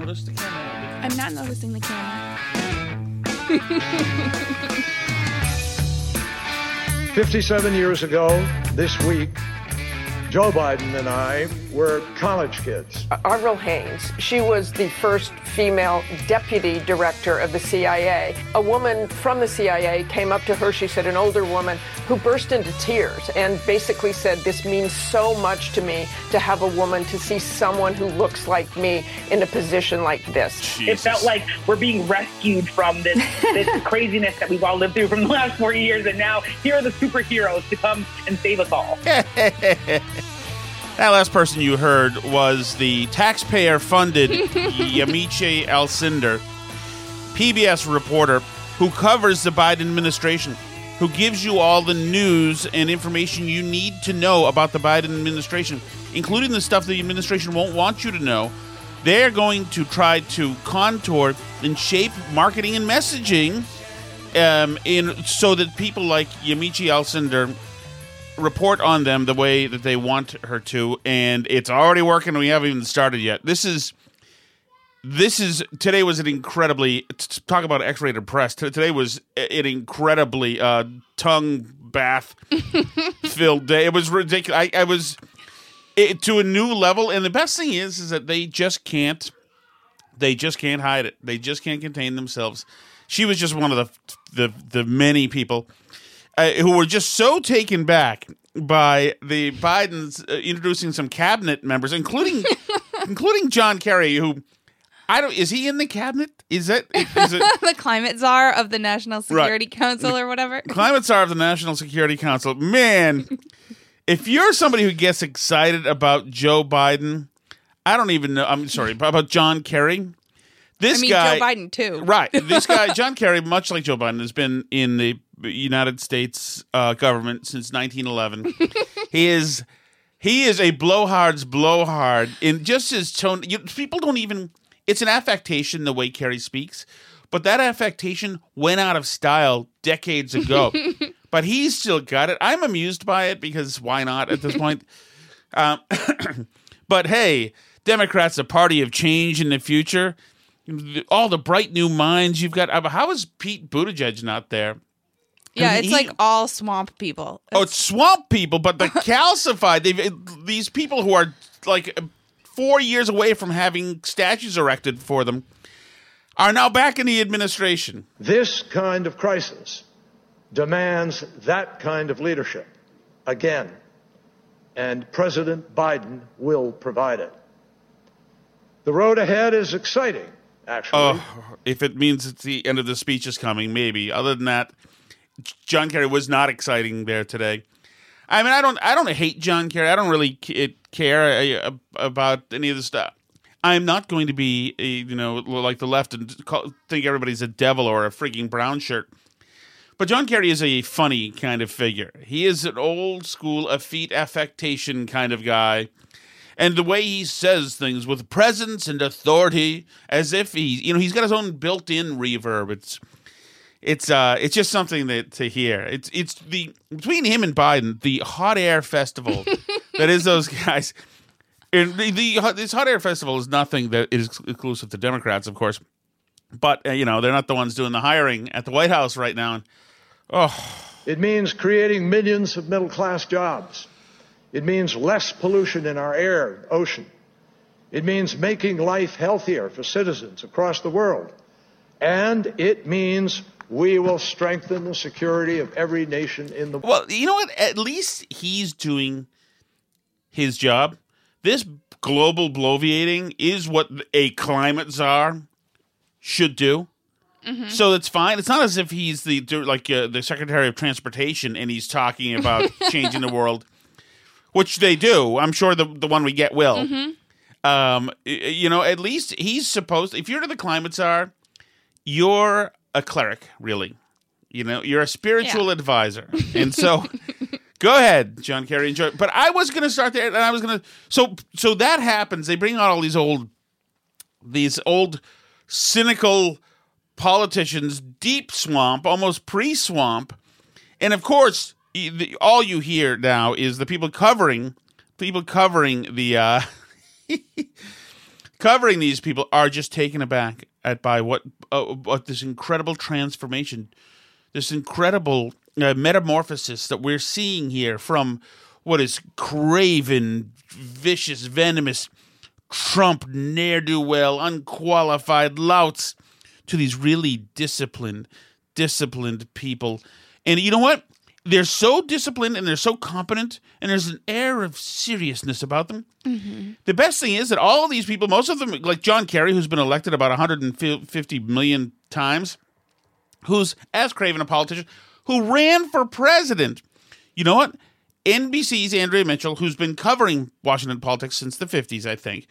Notice the camera. I'm not noticing the camera. 57 years ago, this week, Joe Biden and I were college kids. Avril Haines. She was the first female deputy director of the CIA. A woman from the CIA came up to her, she said, an older woman, who burst into tears and basically said, This means so much to me to have a woman, to see someone who looks like me in a position like this. It felt like we're being rescued from this, this craziness that we've all lived through from the last 40 years, and now here are the superheroes to come and save us all. That last person you heard was the taxpayer funded Yamiche Alcindor, PBS reporter who covers the Biden administration, who gives you all the news and information you need to know about the Biden administration, including the stuff the administration won't want you to know. They're going to try to contour and shape marketing and messaging um, in so that people like Yamiche Alcindor report on them the way that they want her to, and it's already working. We haven't even started yet. This is this is today was an incredibly talk about X-rated press. Today was an incredibly uh, tongue bath filled day. It was ridiculous. I, I was it, to a new level, and the best thing is, is that they just can't. They just can't hide it. They just can't contain themselves. She was just one of the the the many people uh, who were just so taken back by the Bidens uh, introducing some cabinet members, including including John Kerry, who I don't is he in the cabinet? Is that is it the climate czar of the National Security Council or whatever. climate czar of the National Security Council? Man, if you're somebody who gets excited about Joe Biden, I don't even know. I'm sorry about John Kerry. This I mean, guy, Joe Biden too. Right. This guy, John Kerry, much like Joe Biden, has been in the United States uh, government since 1911. he is he is a blowhard's blowhard in just his tone. You, people don't even. It's an affectation the way Kerry speaks, but that affectation went out of style decades ago. but he's still got it. I'm amused by it because why not at this point? Um, but hey, Democrats, a party of change in the future. All the bright new minds you've got. uh, How is Pete Buttigieg not there? Yeah, it's he- like all swamp people. Oh, it's swamp people, but the calcified. They've these people who are like four years away from having statues erected for them are now back in the administration. This kind of crisis demands that kind of leadership again, and President Biden will provide it. The road ahead is exciting, actually. Oh, if it means it's the end of the speech is coming, maybe. Other than that, John Kerry was not exciting there today. I mean, I don't, I don't hate John Kerry. I don't really care uh, about any of the stuff. I'm not going to be, a, you know, like the left and call, think everybody's a devil or a freaking brown shirt. But John Kerry is a funny kind of figure. He is an old school effete affectation kind of guy. And the way he says things with presence and authority, as if he, you know, he's got his own built-in reverb. It's, it's, uh, it's just something that to hear. It's, it's the between him and Biden, the hot air festival that is those guys. And the, the this hot air festival is nothing that is exclusive to Democrats, of course. But uh, you know, they're not the ones doing the hiring at the White House right now. And, oh, It means creating millions of middle class jobs. It means less pollution in our air, ocean. It means making life healthier for citizens across the world. And it means we will strengthen the security of every nation in the world. well, you know what? At least he's doing his job. This global bloviating is what a climate czar should do. So it's fine. It's not as if he's the like uh, the Secretary of Transportation and he's talking about changing the world, which they do. I'm sure the the one we get will. Um, you know, at least he's supposed. If you're the climate czar, you're a cleric, really. You know, you're a spiritual advisor, and so go ahead, John Kerry. Enjoy. But I was going to start there, and I was going to. So so that happens. They bring out all these old, these old, cynical politicians, deep swamp, almost pre-swamp, and of course, all you hear now is the people covering, people covering the. uh covering these people are just taken aback at by what uh, what this incredible transformation, this incredible uh, metamorphosis that we're seeing here from what is craven, vicious, venomous Trump ne'er do well, unqualified louts to these really disciplined, disciplined people. And you know what? They're so disciplined and they're so competent, and there's an air of seriousness about them. The best thing is that all these people, most of them, like John Kerry, who's been elected about 150 million times, who's as craven a politician, who ran for president. You know what? NBC's Andrea Mitchell, who's been covering Washington politics since the 50s, I think.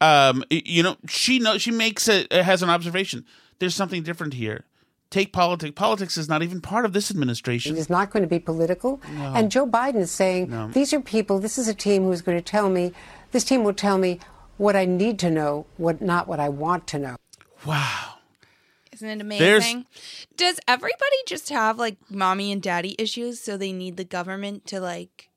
Um, you know, she knows she makes a has an observation. There's something different here. Take politics. Politics is not even part of this administration. It is not going to be political. And Joe Biden is saying, these are people, this is a team who's going to tell me, this team will tell me what I need to know, what not what I want to know. Wow. Isn't it There's- amazing? Does everybody just have like mommy and daddy issues so they need the government to like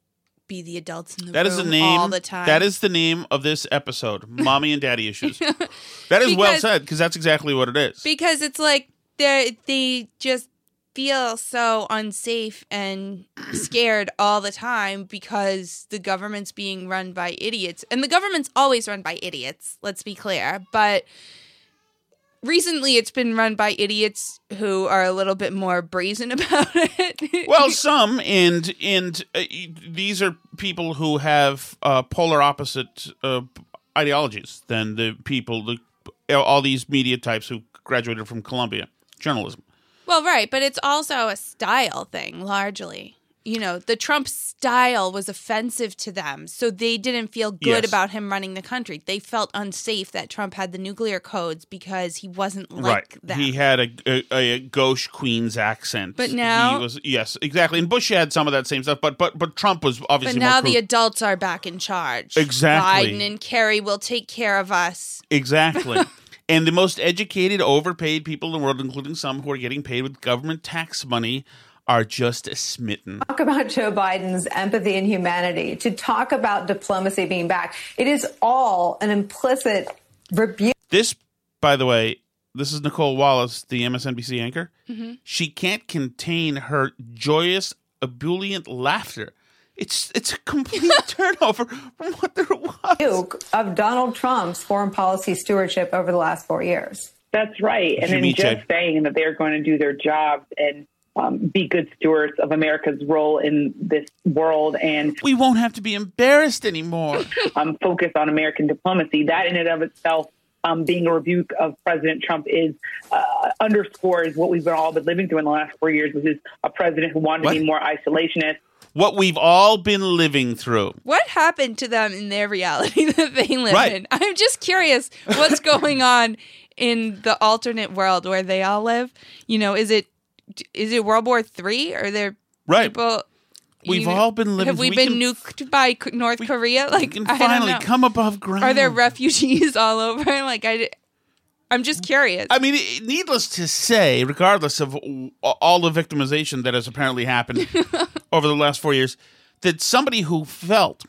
be the adults in the That room is the name. all the time? That is the name of this episode. Mommy and daddy issues. That is well said because that's exactly what it is. because it's like they they just feel so unsafe and scared all the time because the government's being run by idiots. And the government's always run by idiots let's be clear. But recently it's been run by idiots who are a little bit more brazen about it. Well, some and and uh, these are people who have uh, polar opposite uh, ideologies than the people the all these media types who graduated from Columbia journalism. Well, right, but it's also a style thing largely. You know, the Trump style was offensive to them, so they didn't feel good Yes. about him running the country. They felt unsafe that Trump had the nuclear codes because he wasn't like right. them. He had a, a, a gauche Queen's accent. But now- he was yes, exactly. And Bush had some of that same stuff, but but but Trump was obviously. but now the adults are back in charge. Exactly. Biden and Kerry will take care of us. Exactly. and the most educated, overpaid people in the world, including some who are getting paid with government tax money, are just smitten. talk about Joe Biden's empathy and humanity, to talk about diplomacy being back. It is all an implicit rebuke. This, by the way, this is Nicolle Wallace, the MSNBC anchor. Mm-hmm. She can't contain her joyous, ebullient laughter. It's it's a complete turnover from what there was. of Donald Trump's foreign policy stewardship over the last four years. That's right. And then just J. saying that they're going to do their jobs and um, be good stewards of America's role in this world and We won't have to be embarrassed anymore. um, focus on American diplomacy. That in and of itself, um, being a rebuke of President Trump, is uh, underscores what we've all been living through in the last four years, which is a president who wanted What? to be more isolationist, what we've all been living through. What happened to them in their reality that they live Right. in? I'm just curious what's going on in the alternate world where they all live. You know, is it is it World War Three? Are there Right. people? We've you- all been living Have we, we been can- nuked by North Korea? Like, finally come above ground. Are there refugees all over? Like, I, I'm just curious. I mean, needless to say, regardless of all the victimization that has apparently happened over the last four years, that somebody who felt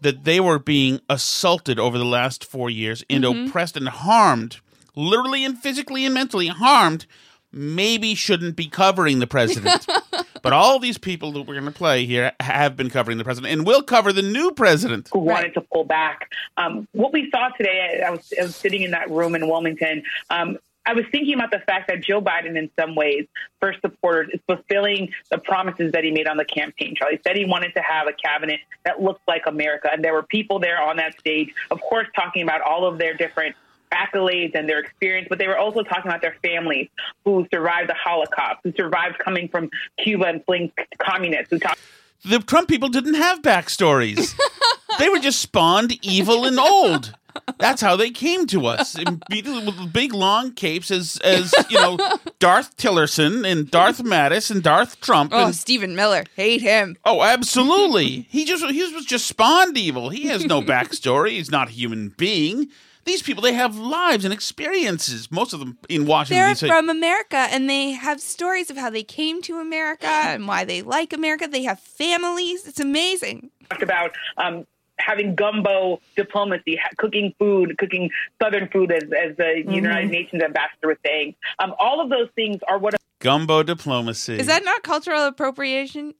that they were being assaulted over the last four years and Mhm. oppressed and harmed, literally and physically and mentally harmed, maybe shouldn't be covering the president. but all these people that we're going to play here have been covering the president and will cover the new president. who wanted to pull back. Um, what we saw today, I was, I was sitting in that room in Wilmington. Um, I was thinking about the fact that Joe Biden, in some ways, for supporters, is fulfilling the promises that he made on the campaign trail. He said he wanted to have a cabinet that looked like America, and there were people there on that stage, of course, talking about all of their different accolades and their experience, but they were also talking about their families who survived the Holocaust, who survived coming from Cuba and fleeing communists, who talked The Trump people didn't have backstories. they were just spawned evil and old. That's how they came to us in big, with big long capes as as you know Darth Tillerson and Darth Mattis and Darth Trump. oh, and, Stephen Miller, hate him. oh, absolutely. He just he was just spawned evil. He has no backstory. He's not a human being. These people they have lives and experiences. Most of them in Washington They're D.C. from America and they have stories of how they came to America and why they like America. They have families. It's amazing. talked about um, having gumbo diplomacy, ha- cooking food, cooking Southern food, as, as the United Nations ambassador was saying. Um, all of those things are what Gumbo diplomacy. Is that not cultural appropriation?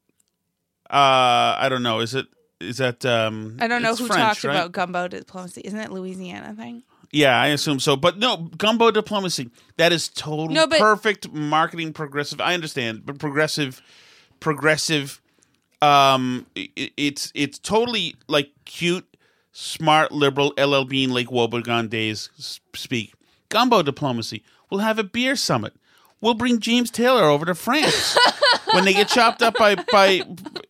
Uh, I don't know. Is it? Is that? Um, I don't know who French, talked right? about gumbo diplomacy. Isn't it Louisiana thing? Yeah, I assume so. But no, gumbo diplomacy. That is total No, but- perfect marketing progressive. I understand, but progressive progressive um i- it's it's totally like cute, smart liberal LL Bean Lake Wobegon days speak. Gumbo diplomacy. We'll have a beer summit. We'll bring James Taylor over to France when they get chopped up by by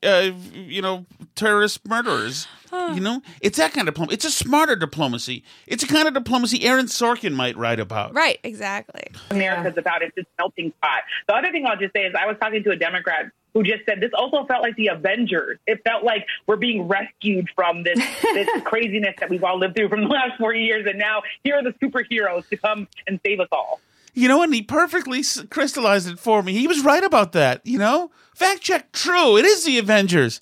uh, you know terrorist murderers. You know, it's that kind of diplomacy. It's a smarter diplomacy. It's a kind of diplomacy Aaron Sorkin might write about. Right, exactly. America's about. It's this melting pot. The other thing I'll just say is I was talking to a Democrat who just said this also felt like the Avengers. It felt like we're being rescued from this this craziness that we've all lived through from the last four years, and now here are the superheroes to come and save us all. You know, and he perfectly crystallized it for me. He was right about that. You know, fact check, true. It is the Avengers.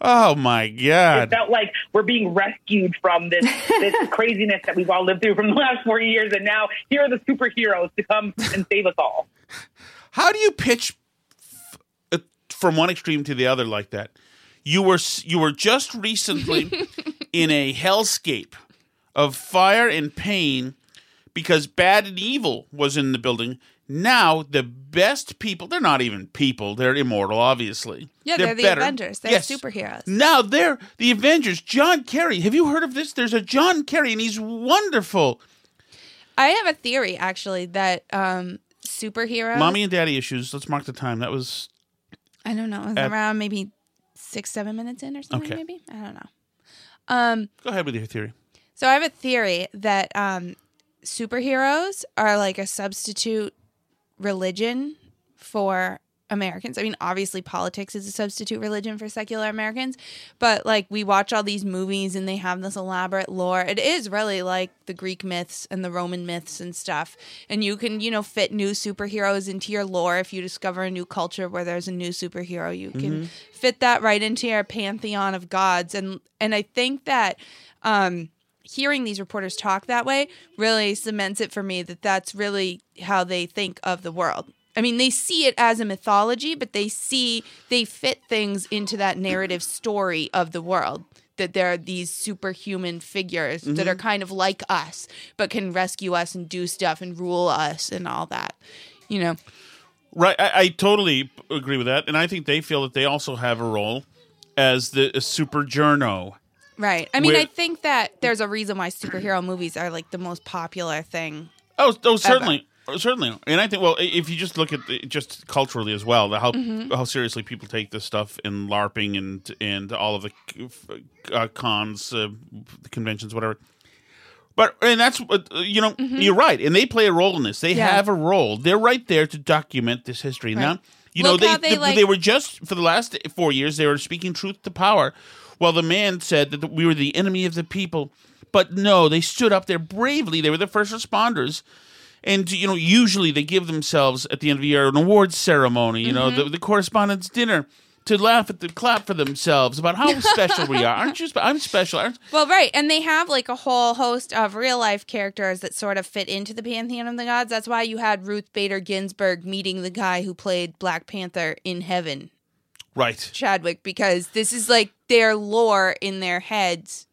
Oh my god! It felt like we're being rescued from this this craziness that we've all lived through from the last four years, and now here are the superheroes to come and save us all. How do you pitch f- uh, from one extreme to the other like that? You were you were just recently in a hellscape of fire and pain because bad and evil was in the building. Now the best people, they're not even people, they're immortal, obviously. Yeah, they're, the better. Avengers. They're Yes. superheroes. Now they're the Avengers. John Kerry. Have you heard of this? There's a John Kerry, and he's wonderful. I have a theory actually that um superheroes. Mommy and daddy issues. Let's mark the time. That was I don't know. It was At- around maybe six, seven minutes in or something. Okay. Maybe I don't know. Um, go ahead with your theory. so I have a theory that um, superheroes are like a substitute religion for Americans. I mean, obviously, politics is a substitute religion for secular Americans, but like we watch all these movies and they have this elaborate lore. It is really like the Greek myths and the Roman myths and stuff. And you can, you know, fit new superheroes into your lore if you discover a new culture where there's a new superhero. You can Mhm. fit that right into your pantheon of gods. And and I think that um hearing these reporters talk that way really cements it for me that that's really how they think of the world. I mean, they see it as a mythology, but they see they fit things into that narrative story of the world. That there are these superhuman figures that Mhm. are kind of like us, but can rescue us and do stuff and rule us and all that. You know, Right. I, I totally agree with that, and I think they feel that they also have a role as the a super journo. Right? I mean, Where- I think that there's a reason why superhero movies are like the most popular thing Oh, oh, certainly. Certainly, and I think well, if you just look at the, just culturally as well, how Mhm. how seriously people take this stuff in LARPing and and all of the uh, cons, uh, the conventions, whatever. But and that's what uh, you know. Mhm. You're right, and they play a role in this. They Yeah. have a role. They're right there to document this history. Now, you Look know, they they, they, like- they were just for the last four years. They were speaking truth to power. While the man said that we were the enemy of the people, but no, they stood up there bravely. They were the first responders. And you know, usually they give themselves at the end of the year an awards ceremony. You know, Mhm. the, the correspondence dinner to laugh at the clap for themselves about how special we are. Aren't you? Spe- I'm special. Aren't, Well, right, and they have like a whole host of real life characters that sort of fit into the pantheon of the gods. That's why you had Ruth Bader Ginsburg meeting the guy who played Black Panther in Heaven, right. Chadwick, because this is like their lore in their heads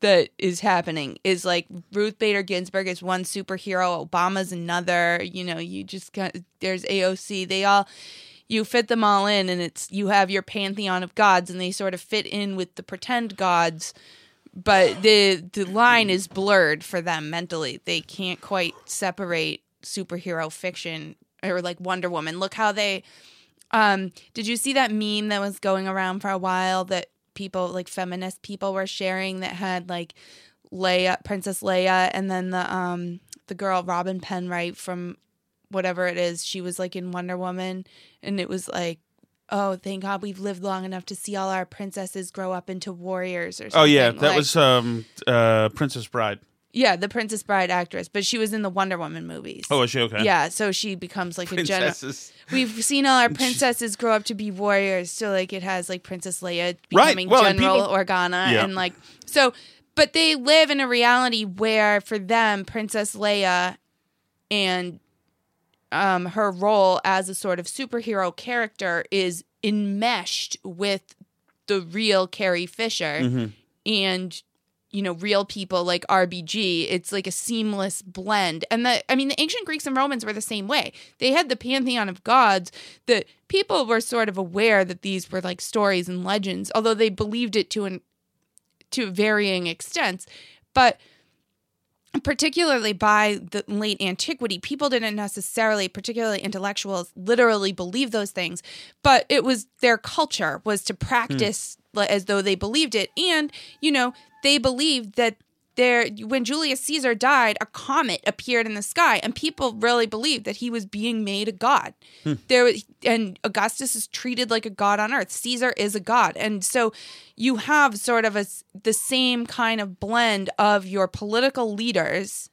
that is happening. Is like Ruth Bader Ginsburg is one superhero, Obama's another. You know, you just got there's AOC. They all you fit them all in, and it's you have your pantheon of gods, and they sort of fit in with the pretend gods but the the line is blurred for them mentally. They can't quite separate superhero fiction or like Wonder Woman. Look how they um did you see that meme that was going around for a while that people like feminist people were sharing that had like Leia Princess Leia and then the um the girl Robin Penright from whatever it is she was like in Wonder Woman and it was like oh thank god we've lived long enough to see all our princesses grow up into warriors or something Oh yeah, that Like- was um, uh, Princess Bride. Yeah the princess bride actress but she was in the wonder woman movies Oh, is she okay? yeah so she becomes like a general we've seen all our princesses grow up to be warriors so like it has like princess leia Right. becoming Well, and general people- organa Yeah. and like so but they live in a reality where for them princess leia and um, her role as a sort of superhero character is enmeshed with the real Carrie Fisher Mhm. and you know real people like RBG. It's like a seamless blend. And the I mean the ancient Greeks and Romans were the same way. They had the pantheon of gods that people were sort of aware that these were like stories and legends, although they believed it to an to varying extents. But particularly by the late antiquity, people didn't necessarily, particularly intellectuals, literally believe those things, but it was their culture was to practice hmm. li- as though they believed it, and you know they believed that there when Julius Caesar died, a comet appeared in the sky, and people really believed that he was being made a god. Hmm. There was, and Augustus is treated like a god on earth. Caesar is a god, and so you have sort of a the same kind of blend of your political leaders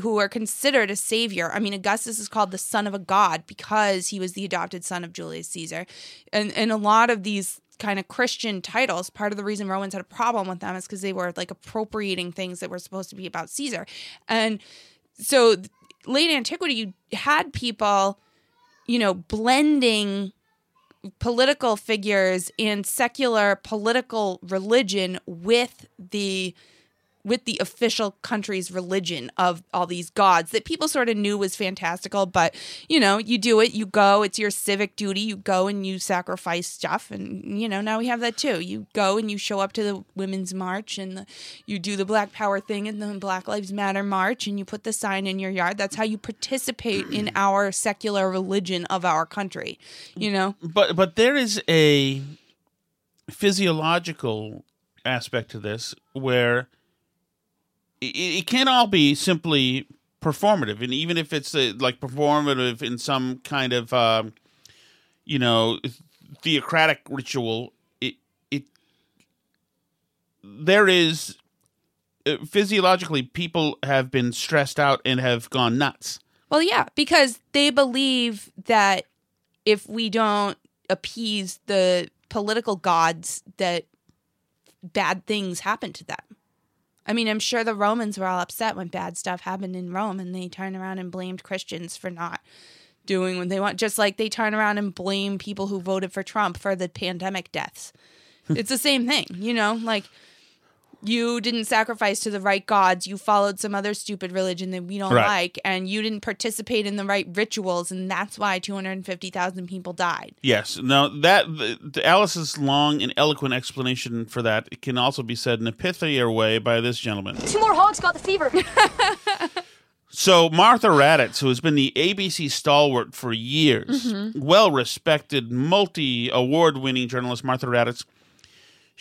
who are considered a savior. I mean, Augustus is called the son of a god because he was the adopted son of Julius Caesar. And and a lot of these kind of Christian titles, part of the reason Romans had a problem with them is because they were like appropriating things that were supposed to be about Caesar. And so late antiquity you had people, you know, blending political figures and secular political religion with the with the official country's religion of all these gods that people sort of knew was fantastical but you know you do it you go it's your civic duty you go and you sacrifice stuff and you know now we have that too. You go and you show up to the women's march and the, you do the black power thing and the black lives matter march and you put the sign in your yard. That's how you participate in our secular religion of our country you know? But but there is a physiological aspect to this where it, it can't all be simply performative, and even if it's uh, like performative in some kind of um, you know theocratic ritual, it it there is uh, physiologically people have been stressed out and have gone nuts. Well, yeah, because they believe that if we don't appease the political gods, that bad things happen to them. I mean, I'm sure the Romans were all upset when bad stuff happened in Rome and they turned around and blamed Christians for not doing what they want, just like they turn around and blame people who voted for Trump for the pandemic deaths. it's the same thing, you know? Like, you didn't sacrifice to the right gods, you followed some other stupid religion that we don't Right. like, and you didn't participate in the right rituals, and that's why 250,000 people died. Yes. Now that the, the Alice's long and eloquent explanation for that it can also be said in a pithier way by this gentleman. Two more hogs got the fever. So Martha Raddatz, who has been the ABC stalwart for years, Mhm. well respected, multi award winning journalist Martha Raddatz,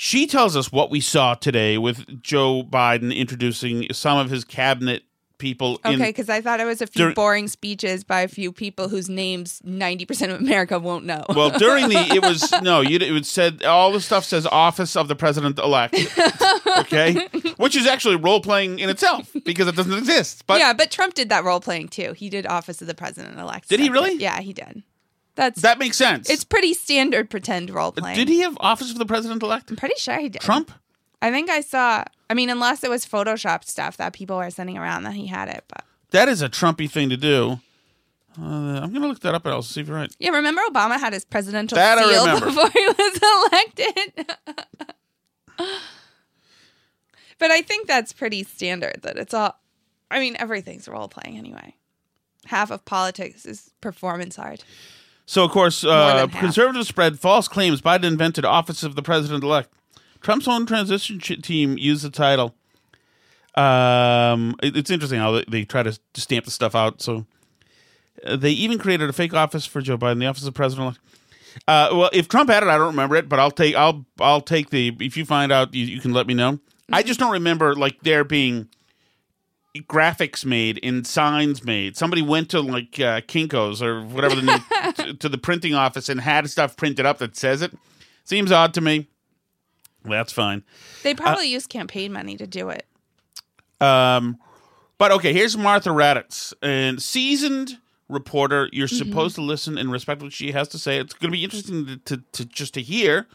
she tells us what we saw today with Joe Biden introducing some of his cabinet people. Okay, because I thought it was a few During- boring speeches by a few people whose names 90% of America won't know. well, during the it was no, you it said all the stuff says office of the president elect, okay, which is actually role playing in itself because it doesn't exist. But yeah, but Trump did that role playing too. He did Office of the President elect. Did he really? Yeah, he did. That's that makes sense. It's pretty standard pretend role playing. Did he have office for the president elect? I'm pretty sure he did. Trump? I think I saw. I mean, unless it was Photoshop stuff that people were sending around that he had it. But That is a Trumpy thing to do. Uh, I'm going to look that up and I'll see if you're right. yeah, remember Obama had his presidential That seal before he was elected. but I think that's pretty standard. That it's all. I mean, everything's role playing anyway. Half of politics is performance art. So, of course, uh, conservatives spread false claims Biden invented office of the president elect. Trump's own transition team used the title. Um, it- it's interesting how they, they try to, to stamp the stuff out. So, uh, they even created a fake office for Joe Biden, the office of president elect. Uh, well, if Trump had it, I don't remember it, but I'll take I'll I'll take the. If you find out, you, you can let me know. I just don't remember like there being graphics made and signs made. Somebody went to like uh, Kinkos or whatever the name to, to the printing office and had stuff printed up that says it. Seems odd to me. That's fine. They probably use campaign money to do it. Um, but okay, here's Martha Raddatz, and seasoned reporter. You're supposed to listen and respect what she has to say. It's going to be interesting to, to, to just to hear.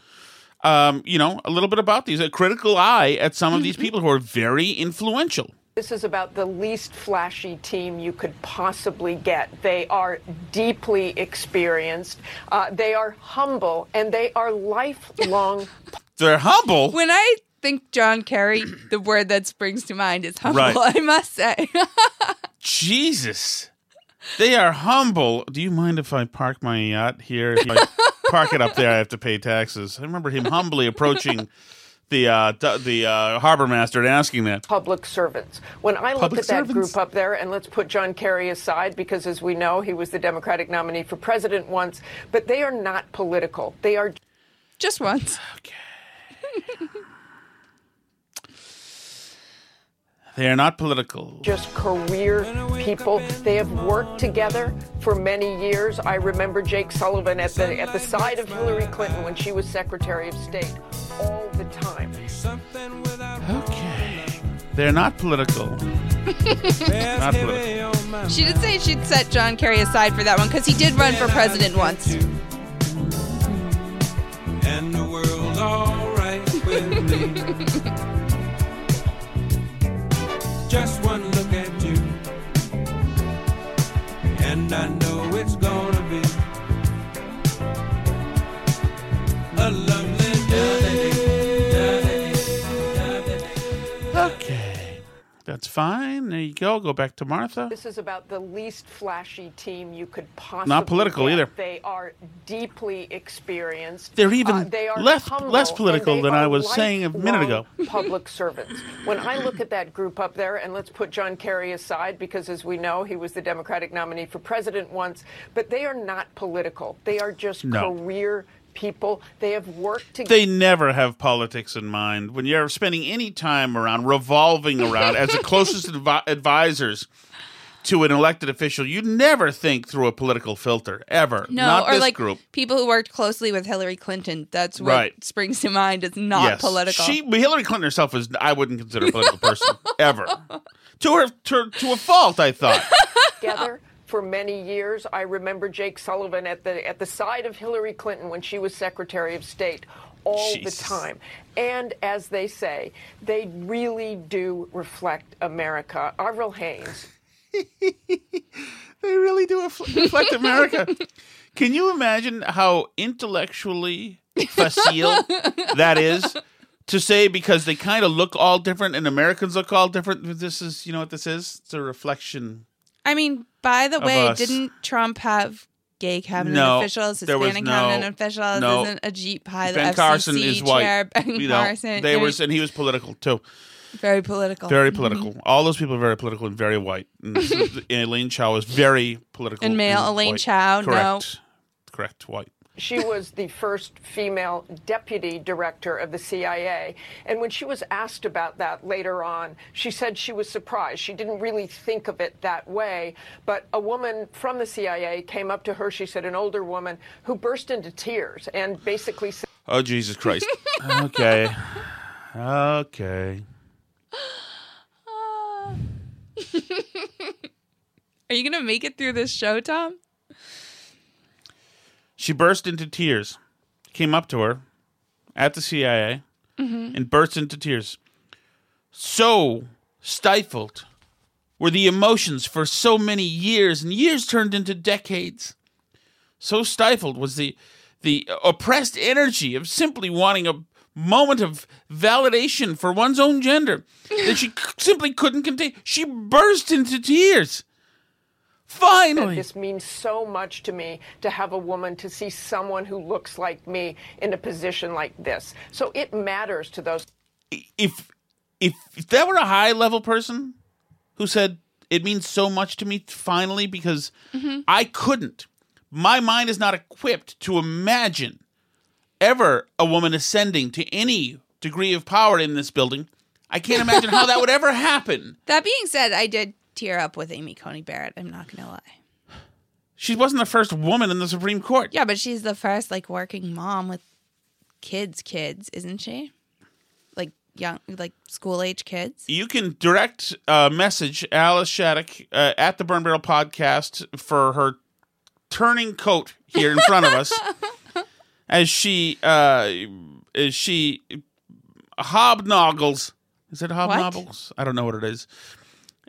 Um, you know, a little bit about these, a critical eye at some of these people who are very influential. This is about the least flashy team you could possibly get. They are deeply experienced, uh, they are humble, and they are lifelong. They're humble. When I think John Kerry, the word that springs to mind is humble, Right. I must say. Jesus. They are humble. Do you mind if I park my yacht here? If I park it up there, I have to pay taxes. I remember him humbly approaching the uh, the uh, harbor master and asking that. Public servants. When I look Public at that servants. group up there, and let's put John Kerry aside because, as we know, he was the Democratic nominee for president once, but they are not political. They are just once. Okay. They are not political. just career people. They have worked together for many years. I remember Jake Sullivan at the at the side of Hillary Clinton when she was Secretary of State all the time. Okay. They're not political. not political. She did say she'd set John Kerry aside for that one because he did run for president once. and the world's alright with me. Just one look at you, and I know That's fine. There you go. Go back to Martha. This is about the least flashy team you could possibly Not political get. either. They are deeply experienced. They're even Uh, they are less- less political than I was saying a minute ago. Public servants. When I look at that group up there, and let's put John Kerry aside because, as we know, he was the Democratic nominee for president once, but they are not political. They are just No. career people. They have worked together. They never have politics in mind. When you're spending any time around, revolving around as the closest advi- advisors to an elected official, you never think through a political filter, ever. No, Not or this like group. people who worked closely with Hillary Clinton. That's what Right. springs to mind. Is not yes. political. She, Hillary Clinton herself is, I wouldn't consider a political person, ever. To her, to, to a fault, I thought. together for many years. I remember Jake Sullivan at the at the side of Hillary Clinton when she was Secretary of State all Jesus. the time. And as they say, they really do reflect America. Avril Haines. They really do reflect America. Can you imagine how intellectually facile that is to say because they kind of look all different and Americans look all different? This is, you know what this is? It's a reflection. I mean, by the way, us. didn't Trump have gay cabinet No, officials, there was Hispanic no- cabinet officials? no. Isn't Ajit Pai the Ben FCC Carson is white. Ben you know, Carson. they was, and he was political too. Very political. Very mm-hmm. political. All those people are very political and very white. And Elaine Chao is very political. And male Elaine white. Chao, no. Correct. Correct. White. She was the first female deputy director of the CIA. And when she was asked about that later on, she said she was surprised. She didn't really think of it that way. But a woman from the CIA came up to her, she said, an older woman, who burst into tears and basically said, Oh Jesus Christ. okay. Okay. Are you gonna make it through this show, Tom? She burst into tears. Came up to her at the CIA Mhm. and burst into tears. So stifled were the emotions for so many years, and years turned into decades. So stifled was the the oppressed energy of simply wanting a moment of validation for one's own gender that she simply couldn't contain. She burst into tears. Finally. This means so much to me to have a woman, to see someone who looks like me in a position like this. So it matters to those. if if if that were a high level person who said it means so much to me finally because mm-hmm. I couldn't. My mind is not equipped to imagine ever a woman ascending to any degree of power in this building. I can't imagine how that would ever happen. That being said, I did tear up with Amy Coney Barrett. I'm not gonna lie. She wasn't the first woman in the Supreme Court. Yeah, but she's the first like working mom with kids, kids, isn't she? Like young, like school age kids. You can direct uh, message Alice Shattuck uh, at the Burn Barrel podcast for her turning coat here in front of us as she uh, as she hobnoggles. Is it hobnoggles? I don't know what it is.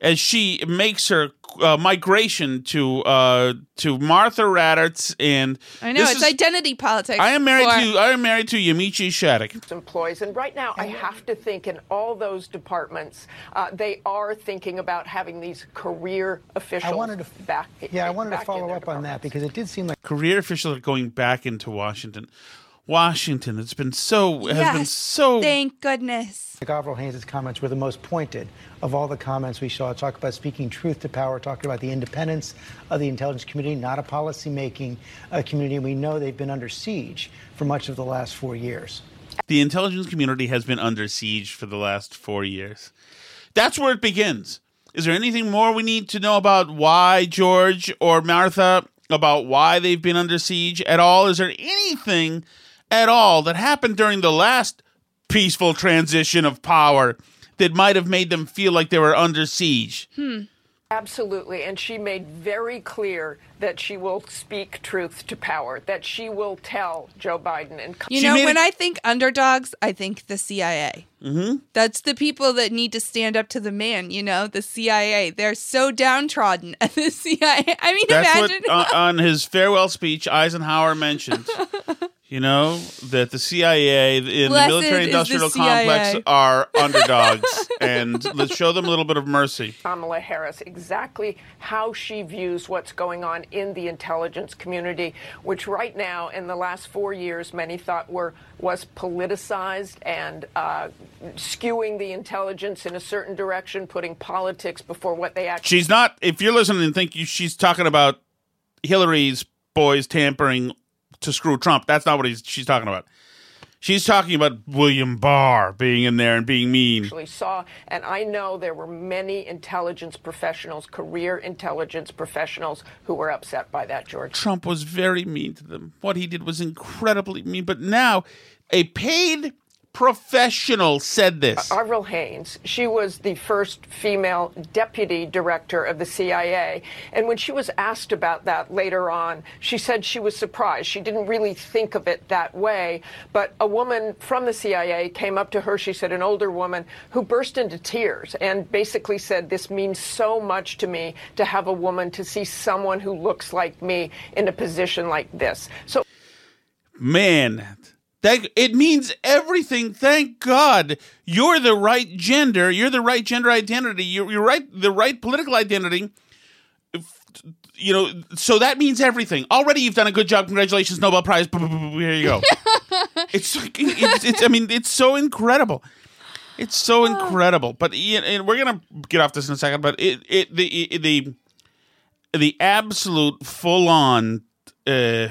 As she makes her uh, migration to uh, to Martha Raddatz and I know it's is- identity politics. I am married for- to I am married to Yamiche Shattuck. employees. And right now, I have to think in all those departments, uh, they are thinking about having these career officials I wanted to back. Yeah, I wanted to follow up on that because it did seem like career officials are going back into Washington. Washington, it's been so has been Yes, so Thank goodness. Like Avril Haines' comments were the most pointed of all the comments we saw. Talk about speaking truth to power, talking about the independence of the intelligence community, not a policymaking uh, community. We know they've been under siege for much of the last four years. the intelligence community has been under siege for the last four years. That's where it begins. Is there anything more we need to know about why George or Martha, about why they've been under siege at all? Is there anything at all that happened during the last peaceful transition of power that might have made them feel like they were under siege? Hmm. Absolutely. And she made very clear that she will speak truth to power, that she will tell Joe Biden and You know, when I think underdogs, I think the CIA. Mm-hmm. That's the people that need to stand up to the man. You know, the CIA. They're so downtrodden at the CIA. I mean, That's imagine. what uh, on his farewell speech Eisenhower mentioned. you know that the CIA in the military is the industrial CIA. complex are underdogs, and let's show them a little bit of mercy. Kamala Harris exactly how she views what's going on in the intelligence community, which right now, in the last four years, many thought were was politicized and uh, skewing the intelligence in a certain direction, putting politics before what they actually. She's not. If you're listening and think you, she's talking about Hillary's boys tampering to screw Trump, that's not what he's, she's talking about. She's talking about William Barr being in there and being mean. actually saw. And I know there were many intelligence professionals, career intelligence professionals, who were upset by that, George. Trump was very mean to them. What he did was incredibly mean. But now, a paid professional said this. Uh, Avril Haines, she was the first female deputy director of the CIA. And when she was asked about that later on, she said she was surprised. She didn't really think of it that way. But a woman from the CIA came up to her, she said, an older woman, who burst into tears and basically said, This means so much to me to have a woman, to see someone who looks like me in a position like this. So Man, that it means everything. Thank God you're the right gender. You're the right gender identity. You're, you're right. The right political identity. You know, so that means everything. Already, you've done a good job. Congratulations, Nobel Prize. Here you go. it's, it's, it's. I mean, it's so incredible. It's so incredible. But and we're gonna get off this in a second. But it, it the it, the the absolute full on uh,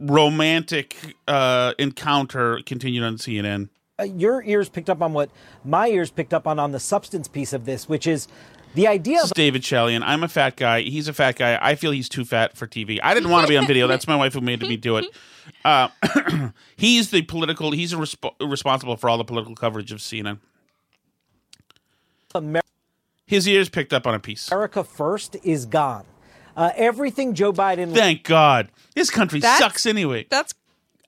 romantic uh, encounter continued on CNN. uh, your ears picked up on what my ears picked up on on the substance piece of this, which is the idea This of is David Chalian. I'm a fat guy. He's a fat guy. I feel he's too fat for TV. I didn't want to be on video. That's my wife who made me do it. Uh, he's the political. He's a resp- responsible for all the political coverage of CNN. Amer- His ears picked up on a piece. America First is gone. Uh, everything Joe Biden. Thank God. This country That's- sucks anyway. That's,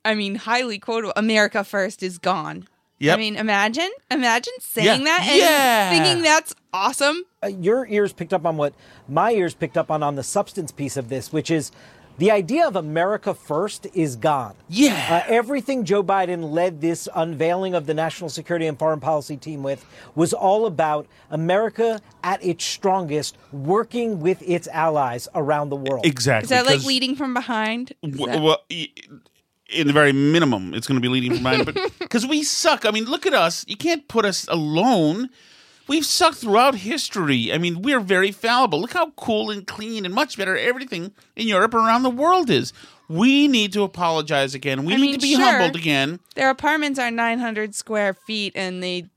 I mean, highly quotable. America first is gone. Yep. I mean, imagine, imagine saying Yeah. that and Yeah. thinking that's awesome. uh, your ears picked up on what my ears picked up on on the substance piece of this, which is the idea of America first is gone. Yeah. Uh, everything Joe Biden led this unveiling of the national security and foreign policy team with was all about America at its strongest, working with its allies around the world. Exactly. Is that like leading from behind? W- that- well, in the very minimum, it's going to be leading from behind But because we suck. I mean, look at us. You can't put us alone. We've sucked throughout history. I mean, we're very fallible. Look how cool and clean and much better everything in Europe and around the world is. We need to apologize again. We I need mean, to be sure. humbled again. Their apartments are 900 square feet and they,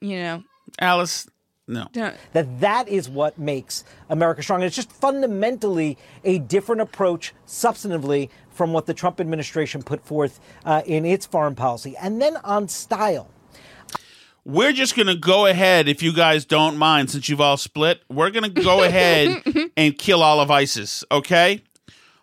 you know. Alice, no. That that is what makes America strong. And it's just fundamentally a different approach, substantively, from what the Trump administration put forth uh, in its foreign policy. And then on style. We're just going to go ahead, if you guys don't mind, since you've all split, we're going to go ahead and kill all of ISIS, okay?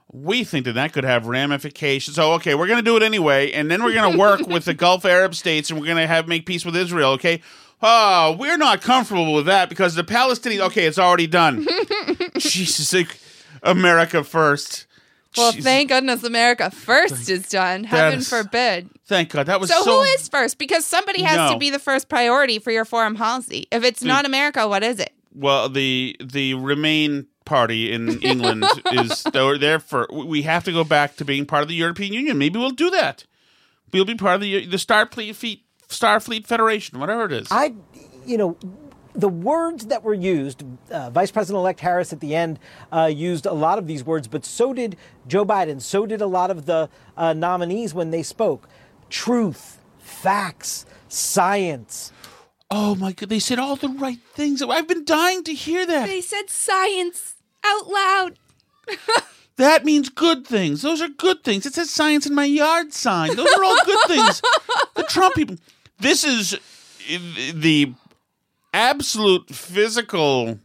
We think that that could have ramifications. So, okay, we're going to do it anyway, and then we're going to work with the Gulf Arab states, and we're going to have make peace with Israel, okay? Oh, we're not comfortable with that because the Palestinians. Okay, it's already done. Jesus, America first. Well, Jesus. thank goodness America first is done. Heaven is- forbid. Thank God that was So, so. who is first? Because somebody has No. to be the first priority for your foreign policy. If it's not America, what is it? Well, the the Remain party in England is they're there for. We have to go back to being part of the European Union. Maybe we'll do that. We'll be part of the the Starfleet Fleet Starfleet Federation, whatever it is. I, you know, the words that were used, uh, Vice President elect Harris at the end uh, used a lot of these words, but so did Joe Biden. So did a lot of the uh, nominees when they spoke. Truth, facts, science. Oh my God! They said all the right things. I've been dying to hear that. They said science out loud. That means good things. Those are good things. It says science in my yard sign. Those are all good things. The Trump people. This is the absolute physical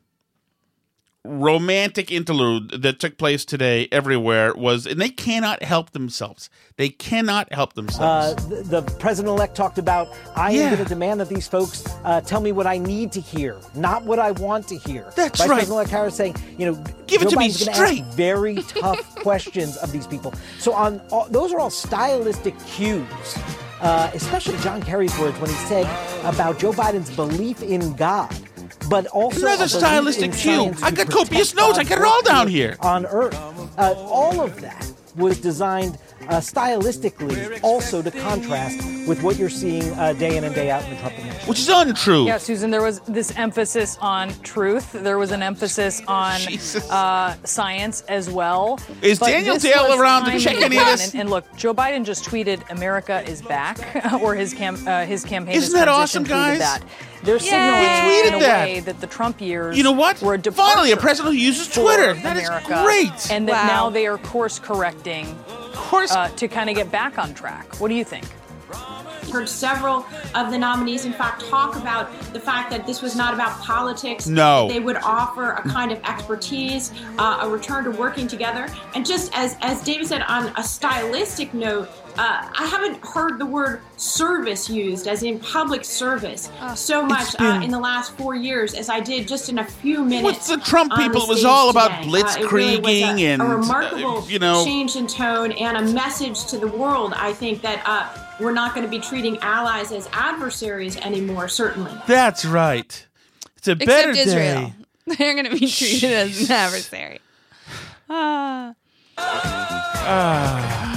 romantic interlude that took place today everywhere was and they cannot help themselves. They cannot help Uh, themselves. the, the president elect talked about I Yeah. am going to demand that these folks uh, tell me what I need to hear, not what I want to hear. That's Vice right. President elect Harris saying, you know, Give it to me Biden's gonna straight. Ask very tough questions of these people. So on all, those are all stylistic cues. Uh, especially John Kerry's words when he said about Joe Biden's belief in God, but also Another stylistic cue. I got copious notes. I got it all down here. on Earth. Uh, all of that was designed uh, stylistically also to contrast with what you're seeing uh, day in and day out in the Trump administration. Which is untrue. Yeah, Susan, there was this emphasis on truth. There was an emphasis on uh, science as well. Is But Daniel this Dale around to check and any of this? And, and look, Joe Biden just tweeted, "America is back," or his cam- uh, his campaign. Isn't has that awesome, transitioned guys? tweeted That. They're signaling He in a that. way that the Trump years, You know what? were a Finally, a president who uses Twitter. That is America, great. And that Wow. now they are course correcting, course, uh, to kind of get back on track. What do you think? heard several of the nominees, in fact, talk about the fact that this was not about politics. No. They would offer a kind of expertise, uh, a return to working together. And just as, as David said, on a stylistic note, uh, I haven't heard the word service used, as in public service, so much uh, in the last four years as I did just in a few minutes. With the Trump people, the it was stage all about today. Uh, really was blitzkrieging a- and, a uh, remarkable you know- change in tone and a message to the world. I think that uh, we're not going to be treating allies as adversaries anymore. Certainly. That's right. It's a Except better Israel. day. They're going to be treated as an adversary. Ah. Ah.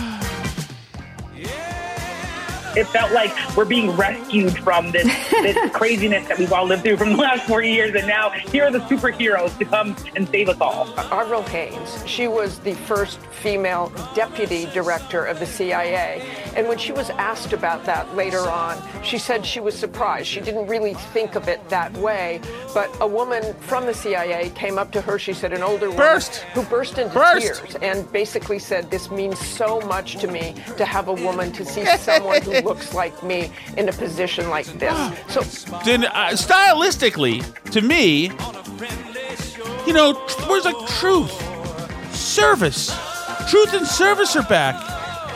It felt like we're being rescued from this this craziness that we've all lived through from the last 40 years, and now here are the superheroes to come and save us all. Avril Haines, she was the first female deputy director of the CIA. And when she was asked about that later on, she said she was surprised. She didn't really think of it that way. But a woman from the CIA came up to her, she said, an older woman Burst. who burst into Burst. tears and basically said, This means so much to me to have a woman, to see someone who looks like me in a position like this. So Then, uh, stylistically, to me, you know, tr- where's like truth, service, truth and service are back.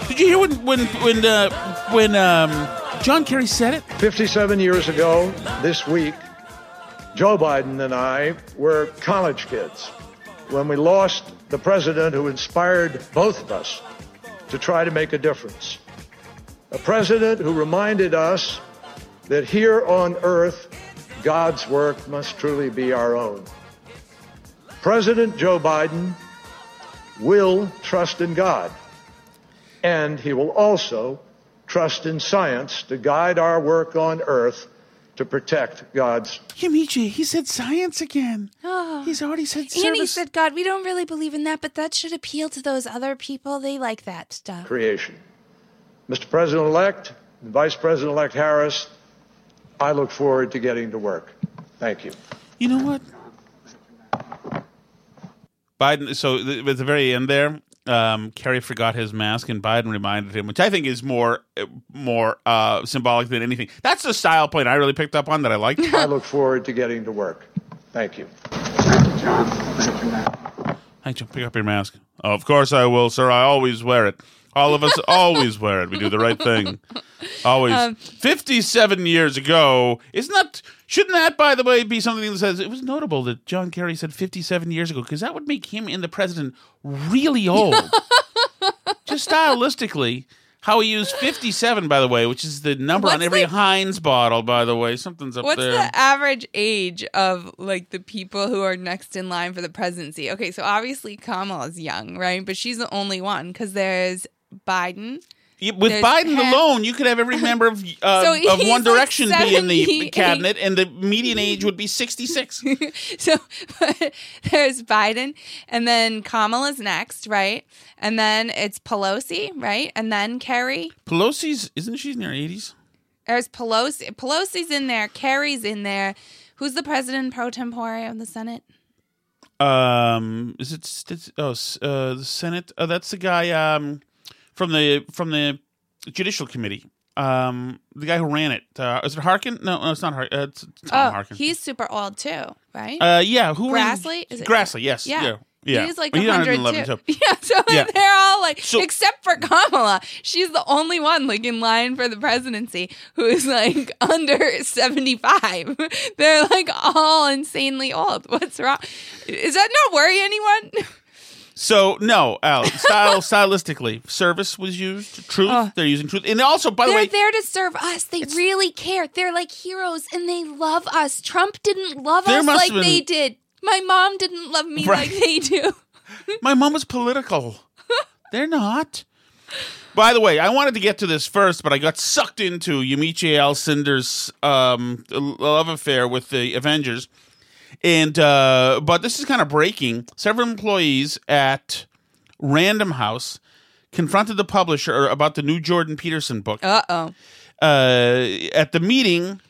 Did you hear when when when uh, when um, John Kerry said it? 57 years ago this week, Joe Biden and I were college kids when we lost the president who inspired both of us to try to make a difference. A president who reminded us that here on earth, God's work must truly be our own. President Joe Biden will trust in God, and he will also trust in science to guide our work on earth to protect God's Yamiche, he said science again. Ah. He's already said service. he said, God, we don't really believe in that, but that should appeal to those other people. They like that stuff. creation. Mr. President elect and Vice President elect Harris, I look forward to getting to work. Thank you. You know what? Biden. So th- at the very end there, um, Kerry forgot his mask, and Biden reminded him, which I think is more uh, more uh, symbolic than anything. That's the style point I really picked up on that I liked. I look forward to getting to work. Thank you. Hey, Joe, pick up your mask. Oh, of course I will, sir. I always wear it. All of us always wear it. We do the right thing. Always. Um, 57 years ago. Isn't that, shouldn't that, by the way, be something that says, it was notable that John Kerry said 57 years ago, because that would make him and the president really old. Just stylistically, how he used 57, by the way, which is the number on every the- Heinz bottle, by the way. Something's up What's there. the average age of like the people who are next in line for the presidency? Okay, so obviously Kamala's young, right? But she's the only one because there's Biden. Yeah, With There's Biden alone, you could have every member of uh, So of he's One like Direction be in the 78. cabinet, and the median age would be sixty-six. So there's Biden, and then Kamala's next, right? And then it's Pelosi, right? And then Kerry. Pelosi's isn't she in her eighties? There's Pelosi. Pelosi's in there. Kerry's in there. Who's the president pro tempore of the Senate? Um, is it st- oh s- uh, the Senate? Oh, that's the guy um from the from the Judicial Committee. Um, the guy who ran it. Uh, is it Harkin? No, no, it's not Harkin. Uh, it's Tom oh, Harkin. he's super old too, right? Uh, yeah, who Grassley? Is it- Grassley, yes, yeah, yeah. He's like He's 102. 111 too. Yeah, so Yeah. they're all like, So- except for Kamala, she's the only one like in line for the presidency who is like under 75. They're like all insanely old. What's wrong? Is that not worry anyone? So no, Al, style stylistically, service was used. Truth, Oh. they're using truth, and also, by the way, They're there to serve us. They really care. They're like heroes and they love us. Trump didn't love us like been- they did. My mom didn't love me Right. like they do. My mom was political. They're not. By the way, I wanted to get to this first, but I got sucked into Yamiche Alcindor's um, love affair with the Avengers. And uh, but this is kind of breaking. Several employees at Random House confronted the publisher about the new Jordan Peterson book. Uh oh. Uh, at the meeting,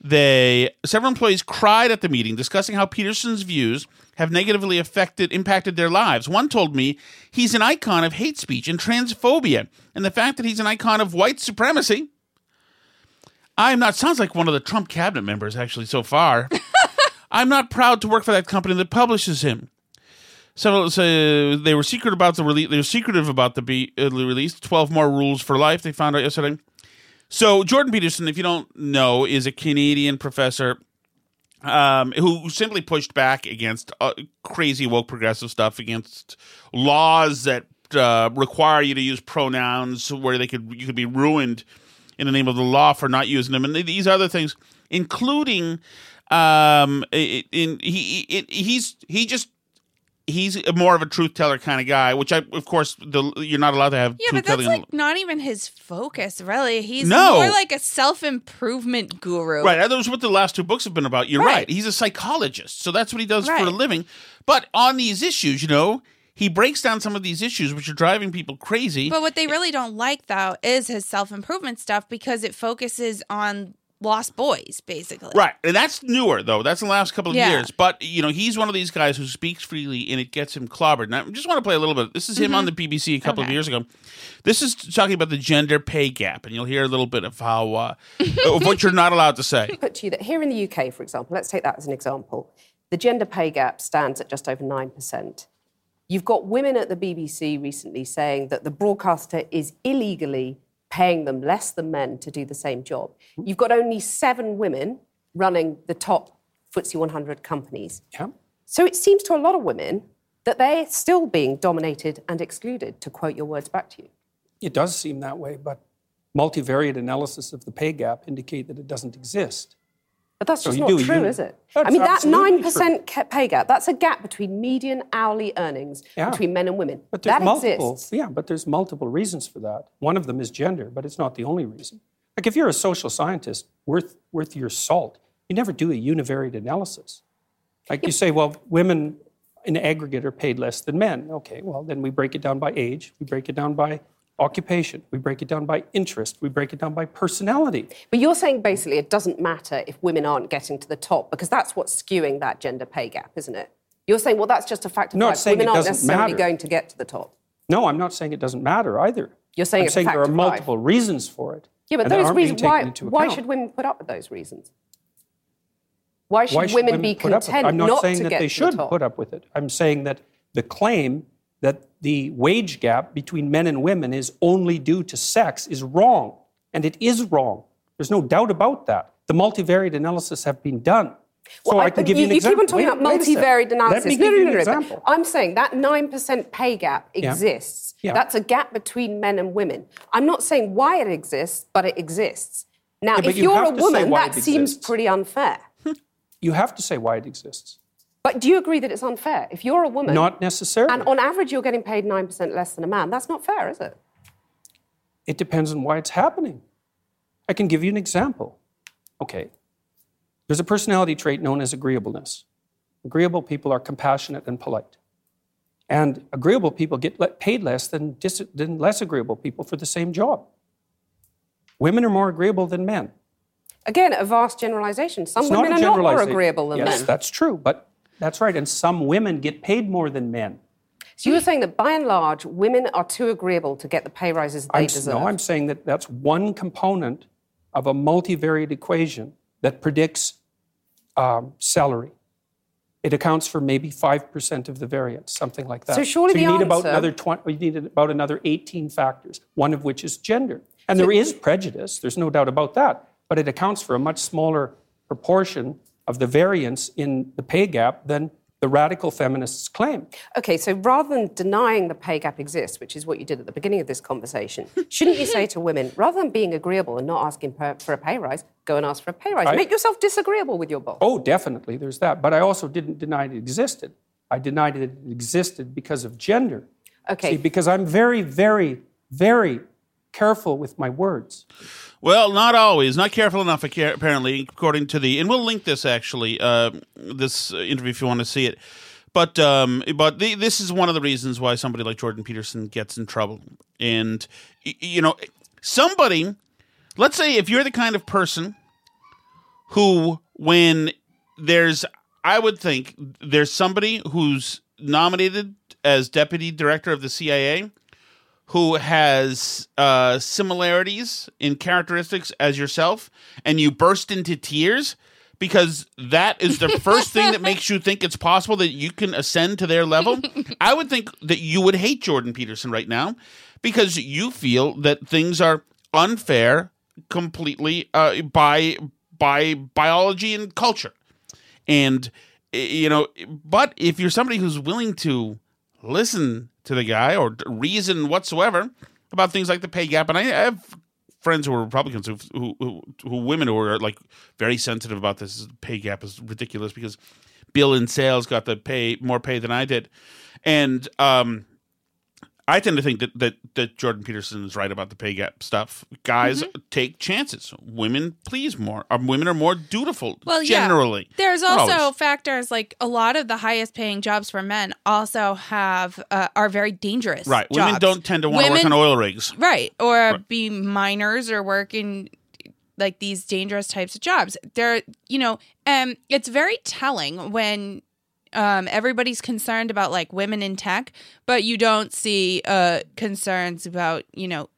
they several employees cried at the meeting discussing how Peterson's views have negatively affected impacted their lives. One told me he's an icon of hate speech and transphobia, and the fact that he's an icon of white supremacy. I'm not sounds like one of the Trump cabinet members actually so far. I'm not proud to work for that company that publishes him. So, so they were secret about the release. They were secretive about the be, uh, release. Twelve more rules for life. They found out yesterday. So Jordan Peterson, if you don't know, is a Canadian professor um, who simply pushed back against uh, crazy woke progressive stuff, against laws that uh, require you to use pronouns where they could you could be ruined in the name of the law for not using them, and these other things, including um, in he it, he's he just he's more of a truth teller kind of guy, which I, of course, the, you're not allowed to have Yeah, but that's like not even his focus, really. He's No. more like a self improvement guru. Right, that's what the last two books have been about. You're Right. right. He's a psychologist, so that's what he does for a living. But on these issues, you know, he breaks down some of these issues which are driving people crazy. But what they really don't like, though, is his self improvement stuff because it focuses on lost boys, basically. Right, and that's newer though. That's the last couple of Yeah. years. But you know, he's one of these guys who speaks freely, and it gets him clobbered. And I just want to play a little bit. This is him on the BBC a couple of Mm-hmm. Years ago. This is talking about the gender pay gap, and you'll hear a little bit of how uh, of what you're not allowed to say. put to you that here in the UK, for example, let's take that as an example, the gender pay gap stands at just over 9%. You've got women at the BBC recently saying that the broadcaster is illegally paying them less than men to do the same job. Hmm. You've got only seven women running the top FTSE 100 companies. Yeah. So it seems to a lot of women that they're still being dominated and excluded, to quote your words back to you. It does seem that way, but multivariate analysis of the pay gap indicate that it doesn't exist. But that's just not do true, is it? That's I mean, that 9% ca- pay gap, that's a gap between median hourly earnings Yeah. between men and women. But there's that multiple, exists. yeah, but there's multiple reasons for that. One of them is gender, but it's not the only reason. Like if you're a social scientist worth worth your salt, you never do a univariate analysis. Like you say, well, women in aggregate are paid less than men. Okay, well then we break it down by age, we break it down by occupation, we break it down by interest, we break it down by personality. But you're saying basically it doesn't matter if women aren't getting to the top because that's what's skewing that gender pay gap, isn't it? You're saying, well, that's just a fact of No, life. Women aren't necessarily matter. going to get to the top. No, I'm not saying it doesn't matter either. You're saying I'm it's a saying there are of life. multiple reasons for it. Yeah, but those reasons, why, why should women put up with those reasons? Why should, Why should women, be with it? content I'm not, not saying to that get they should the put up with it. I'm saying that the claim that the wage gap between men and women is only due to sex is wrong. And it is wrong. There's no doubt about that. The multivariate analysis have been done. So Well, I can give you an you example. keep on talking about wait a second. multivariate analysis. Let me give no, you no, an no, example. I'm saying that 9% pay gap exists. Yeah. That's a gap between men and women. I'm not saying why it exists, but it exists. Now, Yeah, if you you're a woman, that seems pretty unfair. You have to say why it exists. But do you agree that it's unfair? If you're a woman, Not necessarily. and on average you're getting paid 9% less than a man, that's not fair, is it? It depends on why it's happening. I can give you an example. Okay. There's a personality trait known as agreeableness. Agreeable people are compassionate and polite. And agreeable people get paid less than, dis- than less agreeable people for the same job. Women are more agreeable than men. Again, a vast generalization. Some It's women are not more agreeable than yes, men. Yes, that's true, but that's right. And some women get paid more than men. So you're saying that by and large, women are too agreeable to get the pay rises they I'm, deserve? no, I'm saying that that's one component of a multivariate equation that predicts um, salary. It accounts for maybe five percent of the variance, something like that. So surely you the need about another 20, you need about another 18 factors, one of which is gender. And there is prejudice, there's no doubt about that, but it accounts for a much smaller proportion of the variance in the pay gap than the radical feminists claim. Okay, so rather than denying the pay gap exists, which is what you did at the beginning of this conversation, shouldn't you say to women, rather than being agreeable and not asking per, for a pay rise, go and ask for a pay rise? I- Make yourself disagreeable with your boss. Oh, definitely, there's that. But I also didn't deny it existed. I denied it existed because of gender. Okay. See, because I'm very, very, very careful with my words. Well, not always. Not careful enough, apparently, according to the. And we'll link this actually, uh, this uh, interview if you want to see it. But um, but the, this is one of the reasons why somebody like Jordan Peterson gets in trouble. And you know, somebody. Let's say if you're the kind of person who, when there's, I would think there's somebody who's nominated as deputy director of the CIA who has uh, similarities in characteristics as yourself, and you burst into tears because that is the first thing that makes you think it's possible that you can ascend to their level, I would think that you would hate Jordan Peterson right now because you feel that things are unfair completely uh, by by biology and culture. And eh, you know, but if you're somebody who's willing to listen to the guy or reason whatsoever about things like the pay gap, and I, have friends who are Republicans who, who, who, who women who are like very sensitive about this pay gap is ridiculous because Bill in sales got the pay more pay than I did, and um, I tend to think that, that that Jordan Peterson is right about the pay gap stuff. Guys Mm-hmm. take chances. Women please more. Um, women are more dutiful. Well, yeah. generally. There's Not also always. factors like a lot of the highest paying jobs for men also have uh, are very dangerous. right. Women don't tend to want to work on oil rigs. Right. Or be miners or work in like these dangerous types of jobs. There, you know, um, it's very telling when um, everybody's concerned about like women in tech, but you don't see uh, concerns about, you know,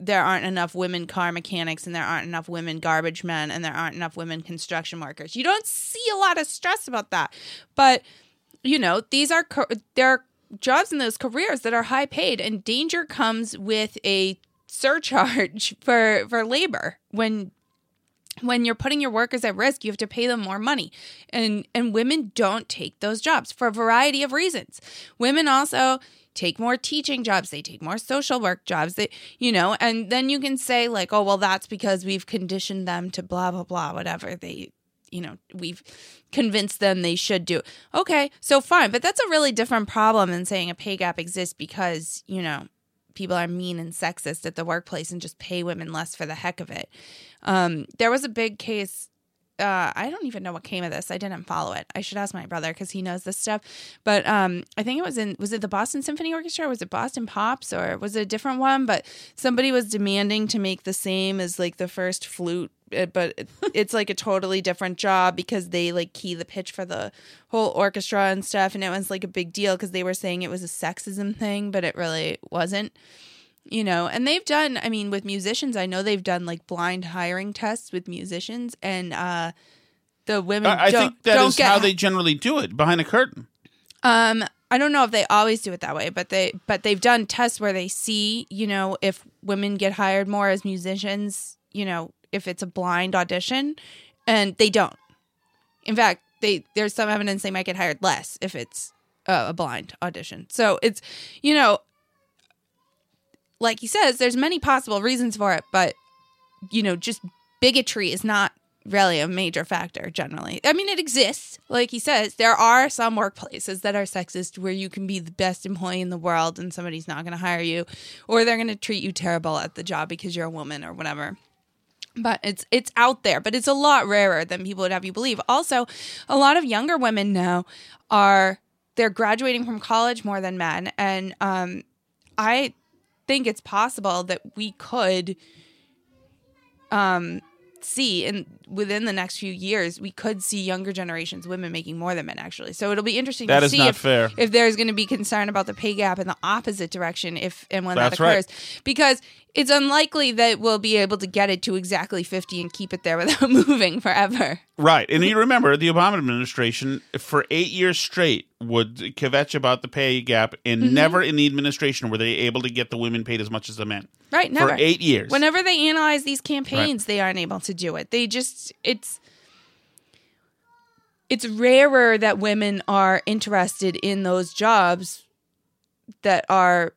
there aren't enough women car mechanics and there aren't enough women garbage men and there aren't enough women construction workers. You don't see a lot of stress about that. But, you know, these are, there are jobs in those careers that are high paid and danger comes with a surcharge for, for labor when when you're putting your workers at risk you have to pay them more money. And and women don't take those jobs for a variety of reasons. Women also take more teaching jobs. They take more social work jobs. That you know and then you can say like oh well that's because we've conditioned them to blah blah blah whatever they you know we've convinced them they should do. Okay so fine but that's a really different problem than saying a pay gap exists because you know people are mean and sexist at the workplace and just pay women less for the heck of it. Um, there was a big case. Uh, I don't even know what came of this. I didn't follow it. I should ask my brother because he knows this stuff. But um, I think it was in was it the Boston Symphony Orchestra? Or was it Boston Pops or was it a different one? But somebody was demanding to make the same as like the first flute, uh, but it's like a totally different job because they like key the pitch for the whole orchestra and stuff, and it was like a big deal because they were saying it was a sexism thing, but it really wasn't you know and they've done i mean with musicians i know they've done like blind hiring tests with musicians and uh the women I, I don't, think that is get how they generally do it behind a curtain. um i don't know if they always do it that way but they but they've done tests where they see you know if women get hired more as musicians you know if it's a blind audition and they don't in fact they there's some evidence they might get hired less if it's uh, a blind audition so it's you know like he says, there's many possible reasons for it, but you know, just bigotry is not really a major factor generally. I mean, it exists. Like he says, there are some workplaces that are sexist where you can be the best employee in the world and somebody's not going to hire you or they're going to treat you terrible at the job because you're a woman or whatever. But it's it's out there, but it's a lot rarer than people would have you believe. Also, a lot of younger women now are they're graduating from college more than men and um I think it's possible that we could um see in within the next few years we could see younger generations women making more than men actually so it'll be interesting That to see if, if there's going to be concern about the pay gap in the opposite direction if and when That's that right. occurs because it's unlikely that we'll be able to get it to exactly 50 and keep it there without moving forever Right. And you remember the Obama administration for eight years straight would kvetch about the pay gap, and Mhm. never in the administration were they able to get the women paid as much as the men. Right, never. For eight years. Whenever they analyze these campaigns, they aren't able to do it. They just it's it's rarer that women are interested in those jobs that are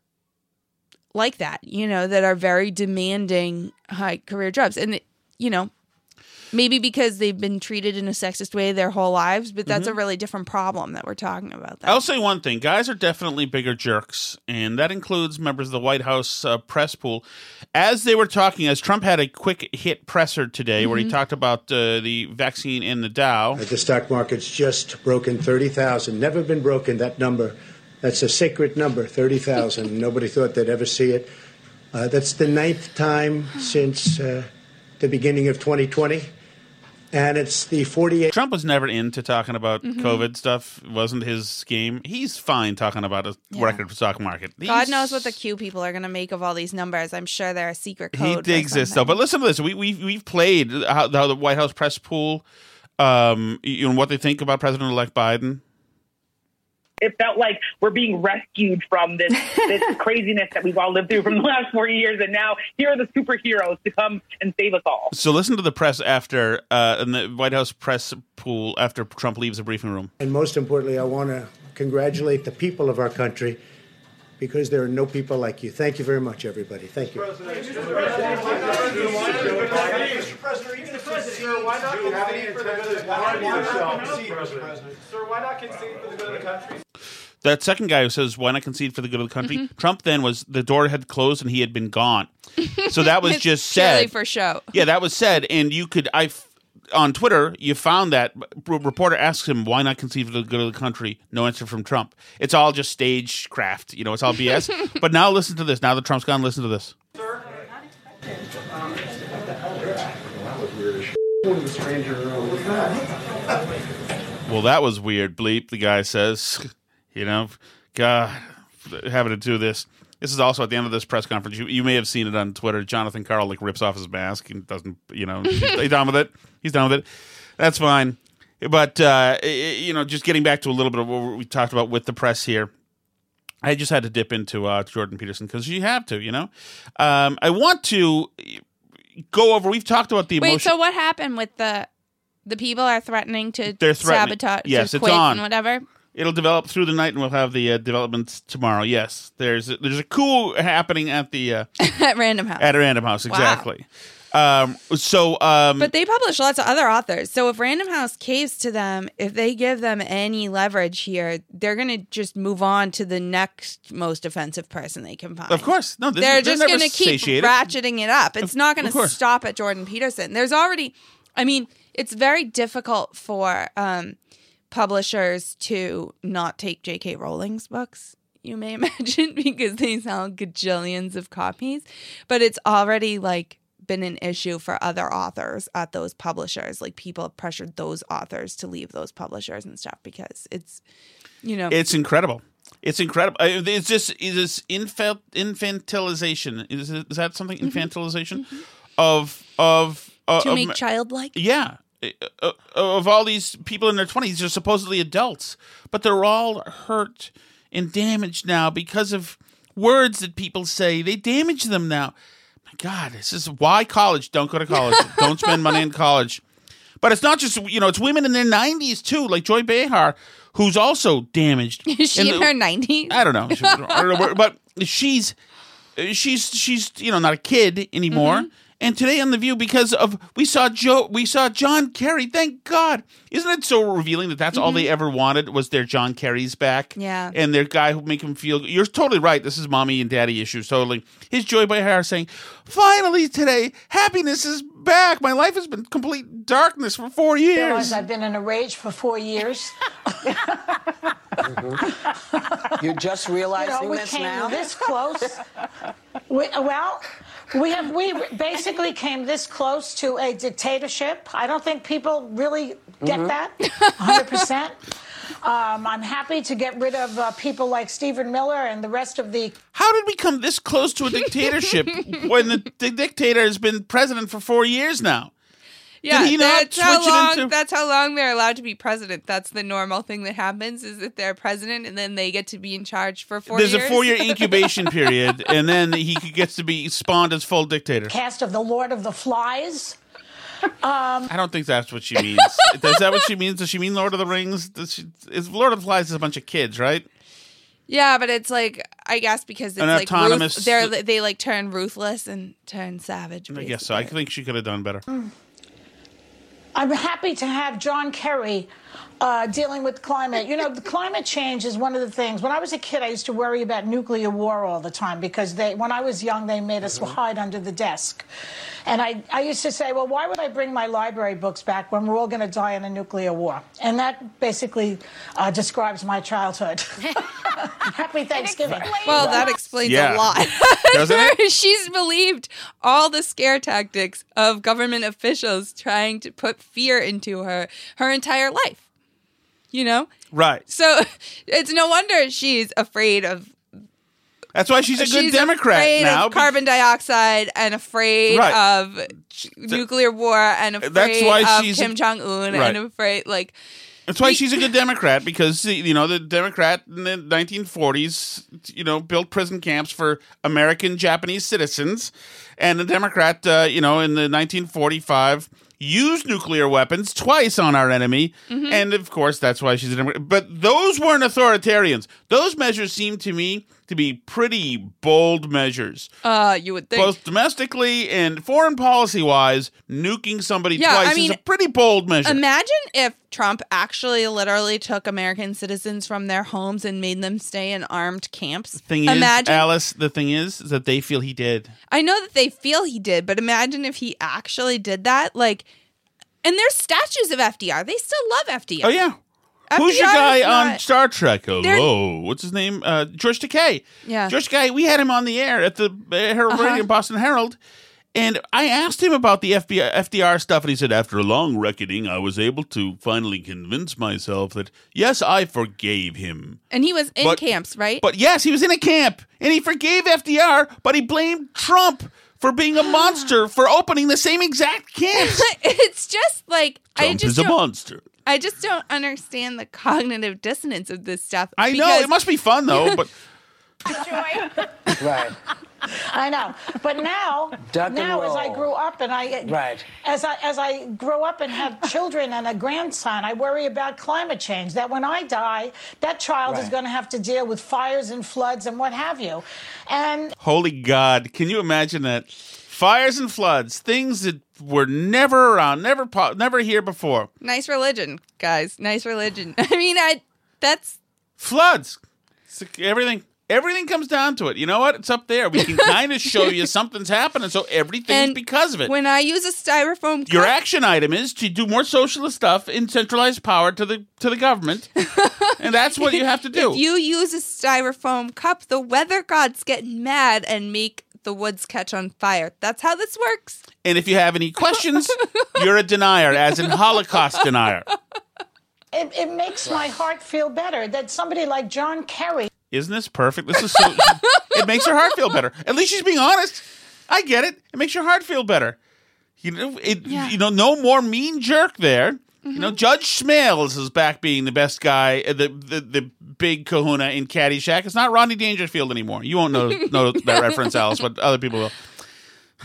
like that, you know, that are very demanding high career jobs. And you know, maybe because they've been treated in a sexist way their whole lives, but that's Mhm. a really different problem that we're talking about. I'll say one thing: guys are definitely bigger jerks, and that includes members of the White House uh, press pool. As they were talking, as Trump had a quick hit presser today, where he Mhm. talked about uh, the vaccine in the Dow. The stock market's just broken 30,000. Never been broken, that number. That's a sacred number, 30,000. Nobody thought they'd ever see it. Uh, that's the ninth time since uh, the beginning of 2020. And it's the 48. Trump was never into talking about Mhm. COVID stuff. It wasn't his game. He's fine talking about a Yeah. record stock market. God knows what the Q people are going to make of all these numbers. I'm sure they're a secret code. He for digs this though. But listen to this. We we we've played how, how the White House press pool, um, you know what they think about President elect Biden. It felt like we're being rescued from this this craziness that we've all lived through from the last 40 years and now here are the superheroes to come and save us all So listen to the press after uh, in the White House press pool after Trump leaves the briefing room. And most importantly, I want to congratulate the people of our country because there are no people like you. Thank you very much, everybody. Thank you. Mr. President, even the Sir, why not concede for the good of the country? That second guy who says, "Why not concede for the good of the country?" Mm-hmm. Trump then was the door had closed and he had been gone. So that was just said for show. Yeah, that was said, and you could I on Twitter you found that r- reporter asks him why not concede for the good of the country. No answer from Trump. It's all just stagecraft. You know, it's all BS. but now listen to this. Now that Trump's gone, listen to this. Well, that was weird. Bleep. The guy says, you know, God, having to do this. This is also at the end of this press conference. You, you may have seen it on Twitter. Jonathan Karl like rips off his mask and doesn't, you know, he's, done with it. He's done with it. That's fine. But uh, you know, just getting back to a little bit of what we talked about with the press here. I just had to dip into uh, Jordan Peterson because you have to, you know. Um, I want to go over. We've talked about the Wait, emotion. so what happened with the the people are threatening to They're threatening. sabotage, Yes, it's quit on. and whatever? It'll develop through the night, and we'll have the uh, developments tomorrow. Yes, there's there's a coup happening at the uh, at Random House. at Random House. Wow. Exactly. Um, so, um, But they publish lots of other authors. So if Random House caves to them, if they give them any leverage here, they're going to just move on to the next most offensive person they can find. of course, no, this, they're just going to keep satiated. ratcheting it up. It's Of- not going to stop at Jordan Peterson. There's already, I mean, it's very difficult for um, publishers to not take J.K. Rowling's books. You may imagine because they sell gajillions of copies, but it's already like been an issue for other authors at those publishers. Like people have pressured those authors to leave those publishers and stuff because it's, you know, It's incredible. It's incredible. Uh, It's just is infant infantilization. Is, is that something infantilization of of uh, Mm-hmm. to make ma- childlike. Yeah. Uh, of all these people in their 20s, they're supposedly adults, but they're all hurt and damaged now because of words that people say. They damage them now. My God, this is why college. Don't go to college. Don't spend money in college. But it's not just, you know, it's women in their 90s too, like Joy Behar, who's also damaged. Is she in the- her 90s? I don't know. I don't know but she's she's she's you know not a kid anymore. Mm-hmm. And today on the View, because of we saw Joe, we saw John Kerry. Thank God! Isn't it so revealing that that's all they ever wanted was their John Kerry's back? Mm-hmm. Yeah. and their guy who make him feel. You're totally right. This is mommy and daddy issues. Totally. His Joy Behar saying, "Finally today, happiness is back. My life has been complete darkness for four years." realize I've been in a rage for four years. You're just you realizing know, we this came now? this close. We, well, we have we basically came this close to a dictatorship. I don't think people really get Mhm. that 100. percent um, I'm happy to get rid of uh, people like Stephen Miller and the rest of the How did we come this close to a dictatorship when the, the dictator has been president for four years now? Yeah, Did he not that's how switch it long. into- That's how long they're allowed to be president. That's the normal thing that happens is that they're president and then they get to be in charge for four There's years. a four year incubation period, and then he gets to be spawned as full dictator. cast of the Lord of the Flies. Um, I don't think that's what she means. Is that what she means? Does she mean Lord of the Rings? Does she, is Lord of the Flies is a bunch of kids, right? yeah, but it's like I guess because it's An like autonomous- ruth- they're they like turn ruthless and turn savage. I guess so. I think she could have done better. Hmm. I'm happy to have John Kerry uh, dealing with climate. You know, the climate change is one of the things. When I was a kid, I used to worry about nuclear war all the time because they, when I was young, they made us hide under the desk. And I, I used to say, well, why would I bring my library books back when we're all going to die in a nuclear war? And that basically uh, describes my childhood. Happy Thanksgiving. Well, that explains Yeah. a lot. Doesn't it? She's believed all the scare tactics of government officials trying to put fear into her her entire life. You know? Right. So it's no wonder she's afraid of That's why she's a good she's Democrat afraid now. Of carbon dioxide and afraid Right. of nuclear war and afraid That's why of she's Kim Jong Un Right. and afraid like That's why she's a good Democrat because you know the Democrat in the 1940s, you know, built prison camps for American Japanese citizens, and the Democrat, uh, you know, in the 1945, used nuclear weapons twice on our enemy, Mhm. and of course that's why she's an. But those weren't authoritarians. Those measures seem to me to be pretty bold measures, Uh, you would think. both domestically and foreign policy wise. Nuking somebody Yeah, twice I mean, is a pretty bold measure. Imagine if Trump actually literally took American citizens from their homes and made them stay in armed camps. thing is, imagine Alice, the thing is, is that they feel he did. I know that they feel he did, but imagine if he actually did that. Like, and there's statues of FDR. They still love FDR. Oh yeah. Who's your guy on Star Trek? They're- Hello, what's his name? Uh, George Takei. Yeah. George Takei. We had him on the air at the uh, Herald Uh-huh. Radio Boston Herald, and I asked him about the FBI, FDR stuff, and he said, after a long reckoning, I was able to finally convince myself that yes, I forgave him. And he was in But- camps, right? But yes, he was in a camp, and he forgave FDR, but he blamed Trump for being a monster for opening the same exact camps. it's just like I Trump just is a don't- monster. I just don't understand the cognitive dissonance of this stuff. I know it must be fun though, but Right. I know, but now, Duck now as I grew up and I, Right. as I as I grow up and have children and a grandson, I worry about climate change. That when I die, that child is going to have to deal with fires and floods and what have you. And Holy God! Can you imagine that? Fires and floods, things that were never around, never po- never here before. nice religion, guys. Nice religion. I mean, I that's Floods, like everything. Everything comes down to it. You know what? It's up there. We can kind of show you something's happening, so everything's And because of it. when I use a styrofoam cup, Your action item is to do more socialist stuff in centralized power to the to the government, and that's what you have to do. If you use a styrofoam cup, the weather gods get mad and make the woods catch on fire. That's how this works. and if you have any questions, you're a denier, as in Holocaust denier. it, it makes my heart feel better that somebody like John Kerry Isn't this perfect? This is so. it makes her heart feel better. At least she's being honest. I get it. It makes your heart feel better. You know, it. You know, no more mean jerk there. You know, Judge Smails is back being the best guy, uh, the the, the big Kahuna in Caddyshack. It's not Rodney Dangerfield anymore. You won't know know that reference, Alice, but other people will.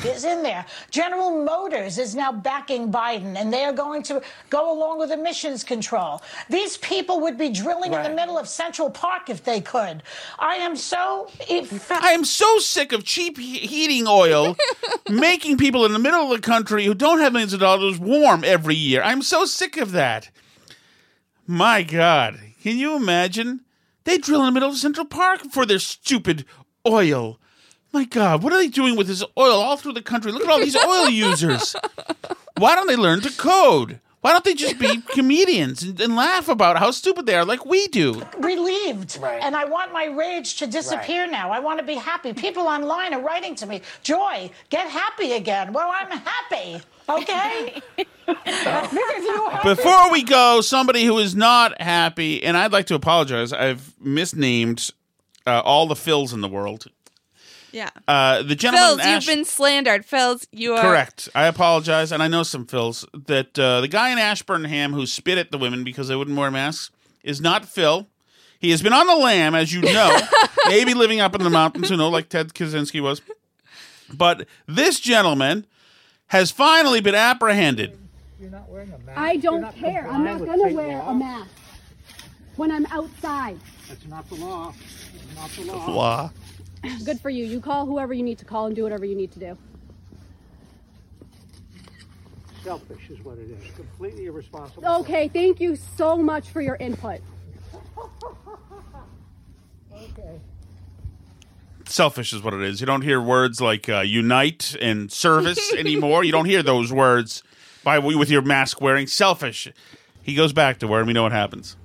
Is in there. General Motors is now backing Biden, and they are going to go along with emissions control. These people would be drilling in the middle of Central Park if they could. I am so. I am so sick of cheap he- heating oil making people in the middle of the country who don't have millions of dollars warm every year. I'm so sick of that. My God. Can you imagine? They drill in the middle of Central Park for their stupid oil. My God, what are they doing with this oil all through the country? Look at all these oil users. Why don't they learn to code? Why don't they just be comedians and, and laugh about how stupid they are like we do? relieved. And I want my rage to disappear now. I want to be happy. People online are writing to me, Joy, get happy again. Well, I'm happy. Okay? Before we go, somebody who is not happy, and I'd like to apologize. I've misnamed uh, all the Phils in the world. Yeah. Uh, the gentleman Phils, Ash- you've been slandered. Phils, you are correct. I apologize, and I know some Phils that uh, the guy in Ashburnham who spit at the women because they wouldn't wear masks is not Phil. He has been on the lam, as you know, maybe living up in the mountains, you know, like Ted Kaczynski was. But this gentleman has finally been apprehended. You're not wearing a mask. I don't care. I'm not going to wear a mask when I'm outside. That's not the law. It's not the law. Law. Good for you. You call whoever you need to call and do whatever you need to do. Selfish is what it is. Completely irresponsible. Okay, thank you so much for your input. Okay. selfish is what it is. You don't hear words like uh, unite and service anymore. You don't hear those words by with your mask wearing. Selfish. He goes back to where and we know what happens.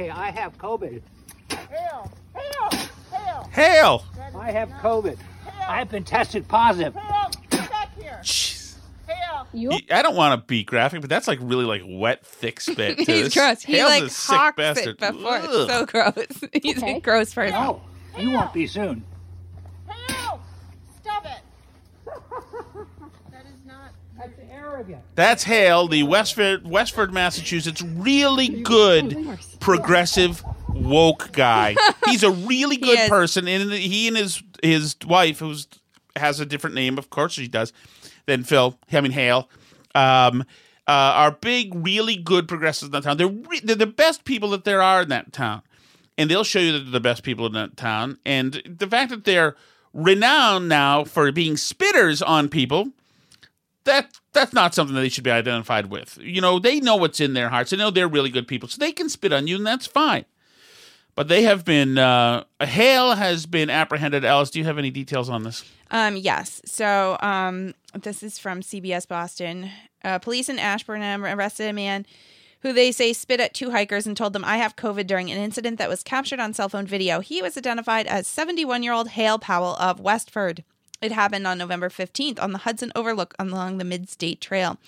Okay, I have COVID. Hail! Hail! Hail! Hail! I have COVID. I have been tested positive. Hail! Get back here! Hail! He- I don't want to be graphic, but that's like really like wet, thick spit. too. He's This- gross. He Hale's like a sick hawks bastard. it before. Ugh. It's so gross. He's a gross person. No, oh, you won't be soon. Hail! Stop it! that is not. That's. Hale, the Westford, Westford, Massachusetts, really good progressive woke guy. He's a really good is. person, and he and his his wife, who's has a different name, of course she does, than Phil. I mean Hale. Um, uh, are big, really good progressives in that town. They're re- they're the best people that there are in that town, and they'll show you that they're the best people in that town. And the fact that they're renowned now for being spitters on people, that that's not something that they should be identified with. You know, they know what's in their hearts. They know they're really good people, so they can spit on you, and that's fine. But they have been. Uh, Hale has been apprehended. Alice, do you have any details on this? Um, yes. So um, this is from CBS Boston. Uh, police in Ashburnham arrested a man who they say spit at two hikers and told them, I have COVID during an incident that was captured on cell phone video. He was identified as 71 year old Hale Powell of Westford. It happened on November 15th on the Hudson Overlook along the Mid State Trail.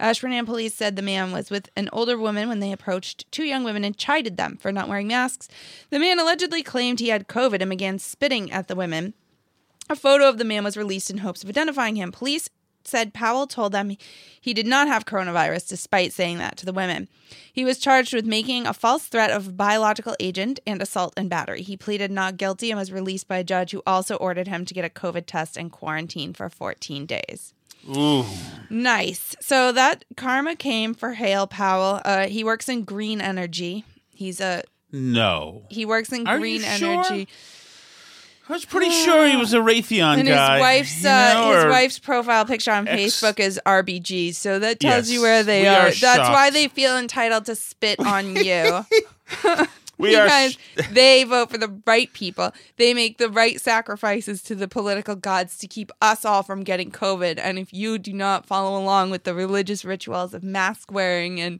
Ashburnham police said the man was with an older woman when they approached two young women and chided them for not wearing masks. The man allegedly claimed he had COVID and began spitting at the women. A photo of the man was released in hopes of identifying him. Police said Powell told them he did not have coronavirus despite saying that to the women. He was charged with making a false threat of biological agent and assault and battery. He pleaded not guilty and was released by a judge who also ordered him to get a COVID test and quarantine for 14 days. Ooh. Nice. So that karma came for Hale Powell. Uh, he works in green energy. He's a No. he works in Are green sure? I was pretty sure he was a Raytheon and guy. his wife's you uh, know, his or- wife's profile picture on ex- Facebook is RBG, so that tells Yes, you where they we are. are That's why they feel entitled to spit on you. We are because they vote for the right people. They make the right sacrifices to the political gods to keep us all from getting COVID. And if you do not follow along with the religious rituals of mask wearing and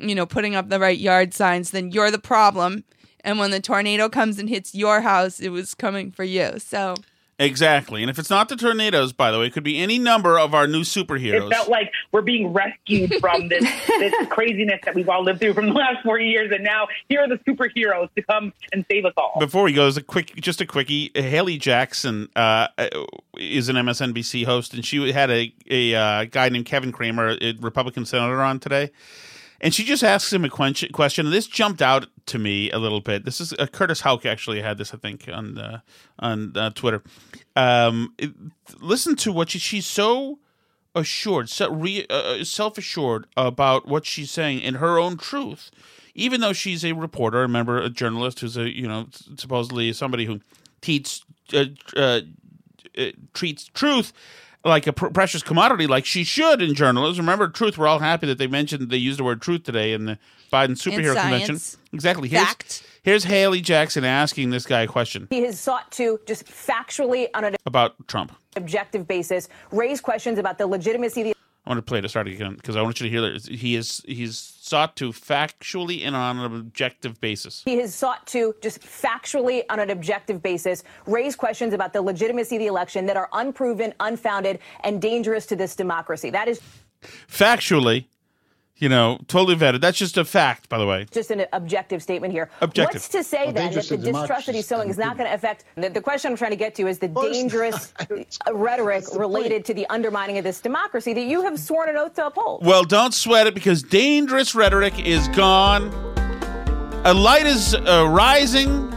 you know putting up the right yard signs, then you're the problem. And when the tornado comes and hits your house, it was coming for you. So Exactly. And if it's not the tornadoes, by the way, it could be any number of our new superheroes. It felt like we're being rescued from this this craziness that we've all lived through from the last four years, and now here are the superheroes to come and save us all. Before we go, there's a quick, just a quickie. Hallie Jackson uh, is an MSNBC host, and she had a a uh, guy named Kevin Cramer, a Republican senator, on today, and she just asks him a question. This jumped out to me a little bit. This is uh, Curtis Houck actually had this, I think, on uh, on uh, Twitter. Um, it- listen to what she, she's so assured, so re, uh, self assured about what she's saying in her own truth, even though she's a reporter, remember, a journalist who's a you know supposedly somebody who teach uh, uh, uh, treats truth like a pr- precious commodity, like she should in journalism. Remember, truth. We're all happy that they mentioned they used the word truth today in the Biden superhero convention. Exactly. Here's, Fact. here's Hallie Jackson asking this guy a question He has sought to just factually, on an about Trump. objective basis, raise questions about the legitimacy of the I want to play to start again because I want you to hear that he is he's sought to factually and on an objective basis. He has sought to just factually, on an objective basis, raise questions about the legitimacy of the election that are unproven, unfounded, and dangerous to this democracy. That is Factually, you know, totally vetted. That's just a fact, by the way. just an objective statement here. Objective. What's to say Well, then that the distrust that he's sowing is not going to affect? The, the question I'm trying to get to is the dangerous uh, rhetoric related to the undermining of this democracy that you have sworn an oath to uphold. Well, don't sweat it because dangerous rhetoric is gone. A light is uh, rising.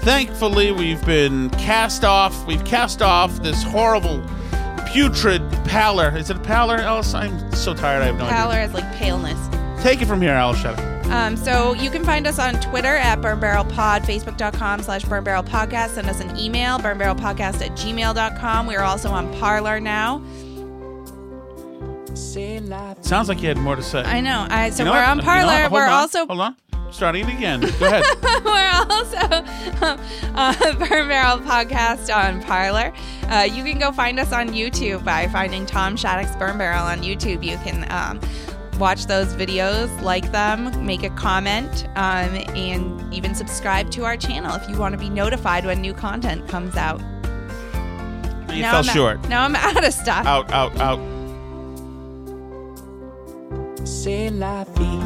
Thankfully, we've been cast off. We've cast off this horrible, putrid pallor. Is it a pallor, Alice? I'm so tired. I have no pallor is like paleness. Take it from here, Alice. Shut up. Um, so you can find us on Twitter at Burn Barrel Pod, Facebook.com slash Burn Barrel Podcast. Send us an email, Burn Barrel Podcast at gmail.com. We are also on Parler now. Sounds like you had more to say. I know. I, so You know we're what? on You know Parler. what? Hold we're on. also Hold on. Starting again. Go ahead. we're also uh, Burn Barrel Podcast on Parler. Uh, you can go find us on YouTube by finding Tom Shattuck's Burn Barrel on YouTube. You can um, watch those videos, like them, make a comment, um, and even subscribe to our channel if you want to be notified when new content comes out. You Now fell I'm out- short. now I'm out of stuff. Out, out, out. C'est la vie.